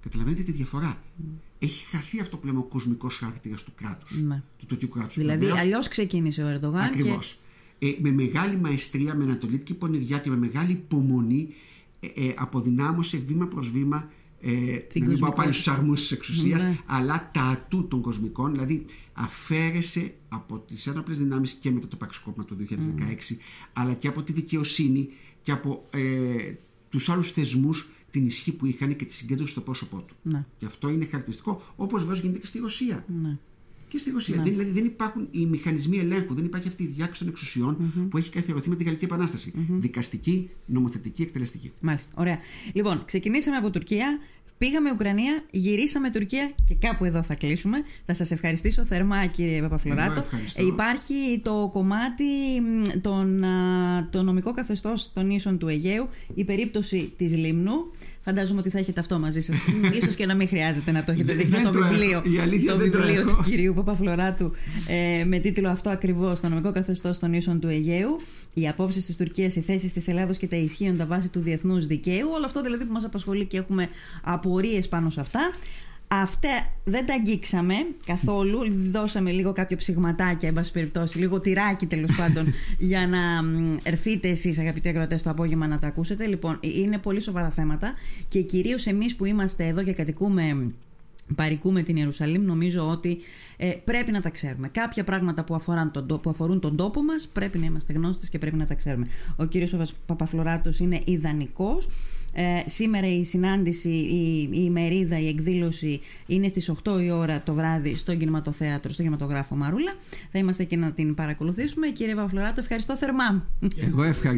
S1: Καταλαβαίνετε τη διαφορά. Έχει χαθεί αυτό που λέμε ο κοσμικός χαρακτήρας του κράτους.
S2: Ναι.
S1: Του τουρκικού κράτους.
S2: Δηλαδή αλλιώς ξεκίνησε ο Ερντογάν
S1: Ακριβώς.
S2: και
S1: Ε, με μεγάλη μαεστρία, με ανατολική πονηριά και με μεγάλη υπομονή ε, ε, αποδυνάμωσε βήμα προς βήμα ε, να μην πάω πάλι στους αρμούς της εξουσίας, ναι. αλλά τα ατού των κοσμικών, δηλαδή αφαίρεσε από τις ένοπλες δυνάμεις και μετά το πραξικόπημα του 2016, mm. αλλά και από τη δικαιοσύνη και από ε, τους άλλους θεσμούς την ισχύ που είχαν και τη συγκέντρωση στο πρόσωπό του. Ναι. Και αυτό είναι χαρακτηριστικό, όπως βέβαια γίνεται και στη Ρωσία. Ναι. Και στη Ρωσία. Ναι. Δηλαδή δεν υπάρχουν οι μηχανισμοί ελέγχου, δεν υπάρχει αυτή η διάκριση των εξουσιων mm-hmm. που έχει καθιερωθεί με την Γαλλική Επανάσταση. Mm-hmm. Δικαστική, νομοθετική, εκτελεστική.
S2: Μάλιστα. Ωραία. Λοιπόν, ξεκινήσαμε από Τουρκία. Πήγαμε Ουκρανία, γυρίσαμε Τουρκία και κάπου εδώ θα κλείσουμε. Θα σας ευχαριστήσω θερμά κύριε Παπαφλωράτο. Ε, υπάρχει το κομμάτι των, το νομικό καθεστώς των ίσων του Αιγαίου, η περίπτωση της Λίμνου. Φαντάζομαι ότι θα έχετε αυτό μαζί σας. σω και να μην χρειάζεται να το έχετε δει το βιβλίο, το βιβλίο του κυρίου Παπαφλωράτου ε, με τίτλο αυτό ακριβώς Το νομικό καθεστώς των ίσων του Αιγαίου. Οι απόψεις της Τουρκίας, οι θέσεις της Ελλάδος και τα ισχύοντα βάση του διεθνούς δικαίου. Όλο αυτό δηλαδή που μας απασχολεί και έχουμε απορίες πάνω σε αυτά. Αυτά δεν τα αγγίξαμε καθόλου. Δώσαμε λίγο κάποιο ψηγματάκια, εν πάση περιπτώσει, λίγο τυράκι τέλος πάντων, για να ερθείτε εσείς, αγαπητοί ακροατέ, το απόγευμα να τα ακούσετε. Λοιπόν, ε, είναι πολύ σοβαρά θέματα και κυρίως εμείς που είμαστε εδώ και κατοικούμε παρικούμε την Ιερουσαλήμ νομίζω ότι ε, πρέπει να τα ξέρουμε. Κάποια πράγματα που, αφορούν τον, που αφορούν τον τόπο μας πρέπει να είμαστε γνώστες και πρέπει να τα ξέρουμε. Ο κύριος Παπαφλωράτος είναι ιδανικός. Ε, σήμερα η συνάντηση, η, η ημερίδα, η εκδήλωση είναι στις 8 η ώρα το βράδυ στο κινηματοθέατρο, στο κινηματογράφο Μαρούλα. Θα είμαστε και να την παρακολουθήσουμε. Κύριε Παπαφλωράτο, ευχαριστώ θερμά.
S1: Εγώ ευχαριστώ.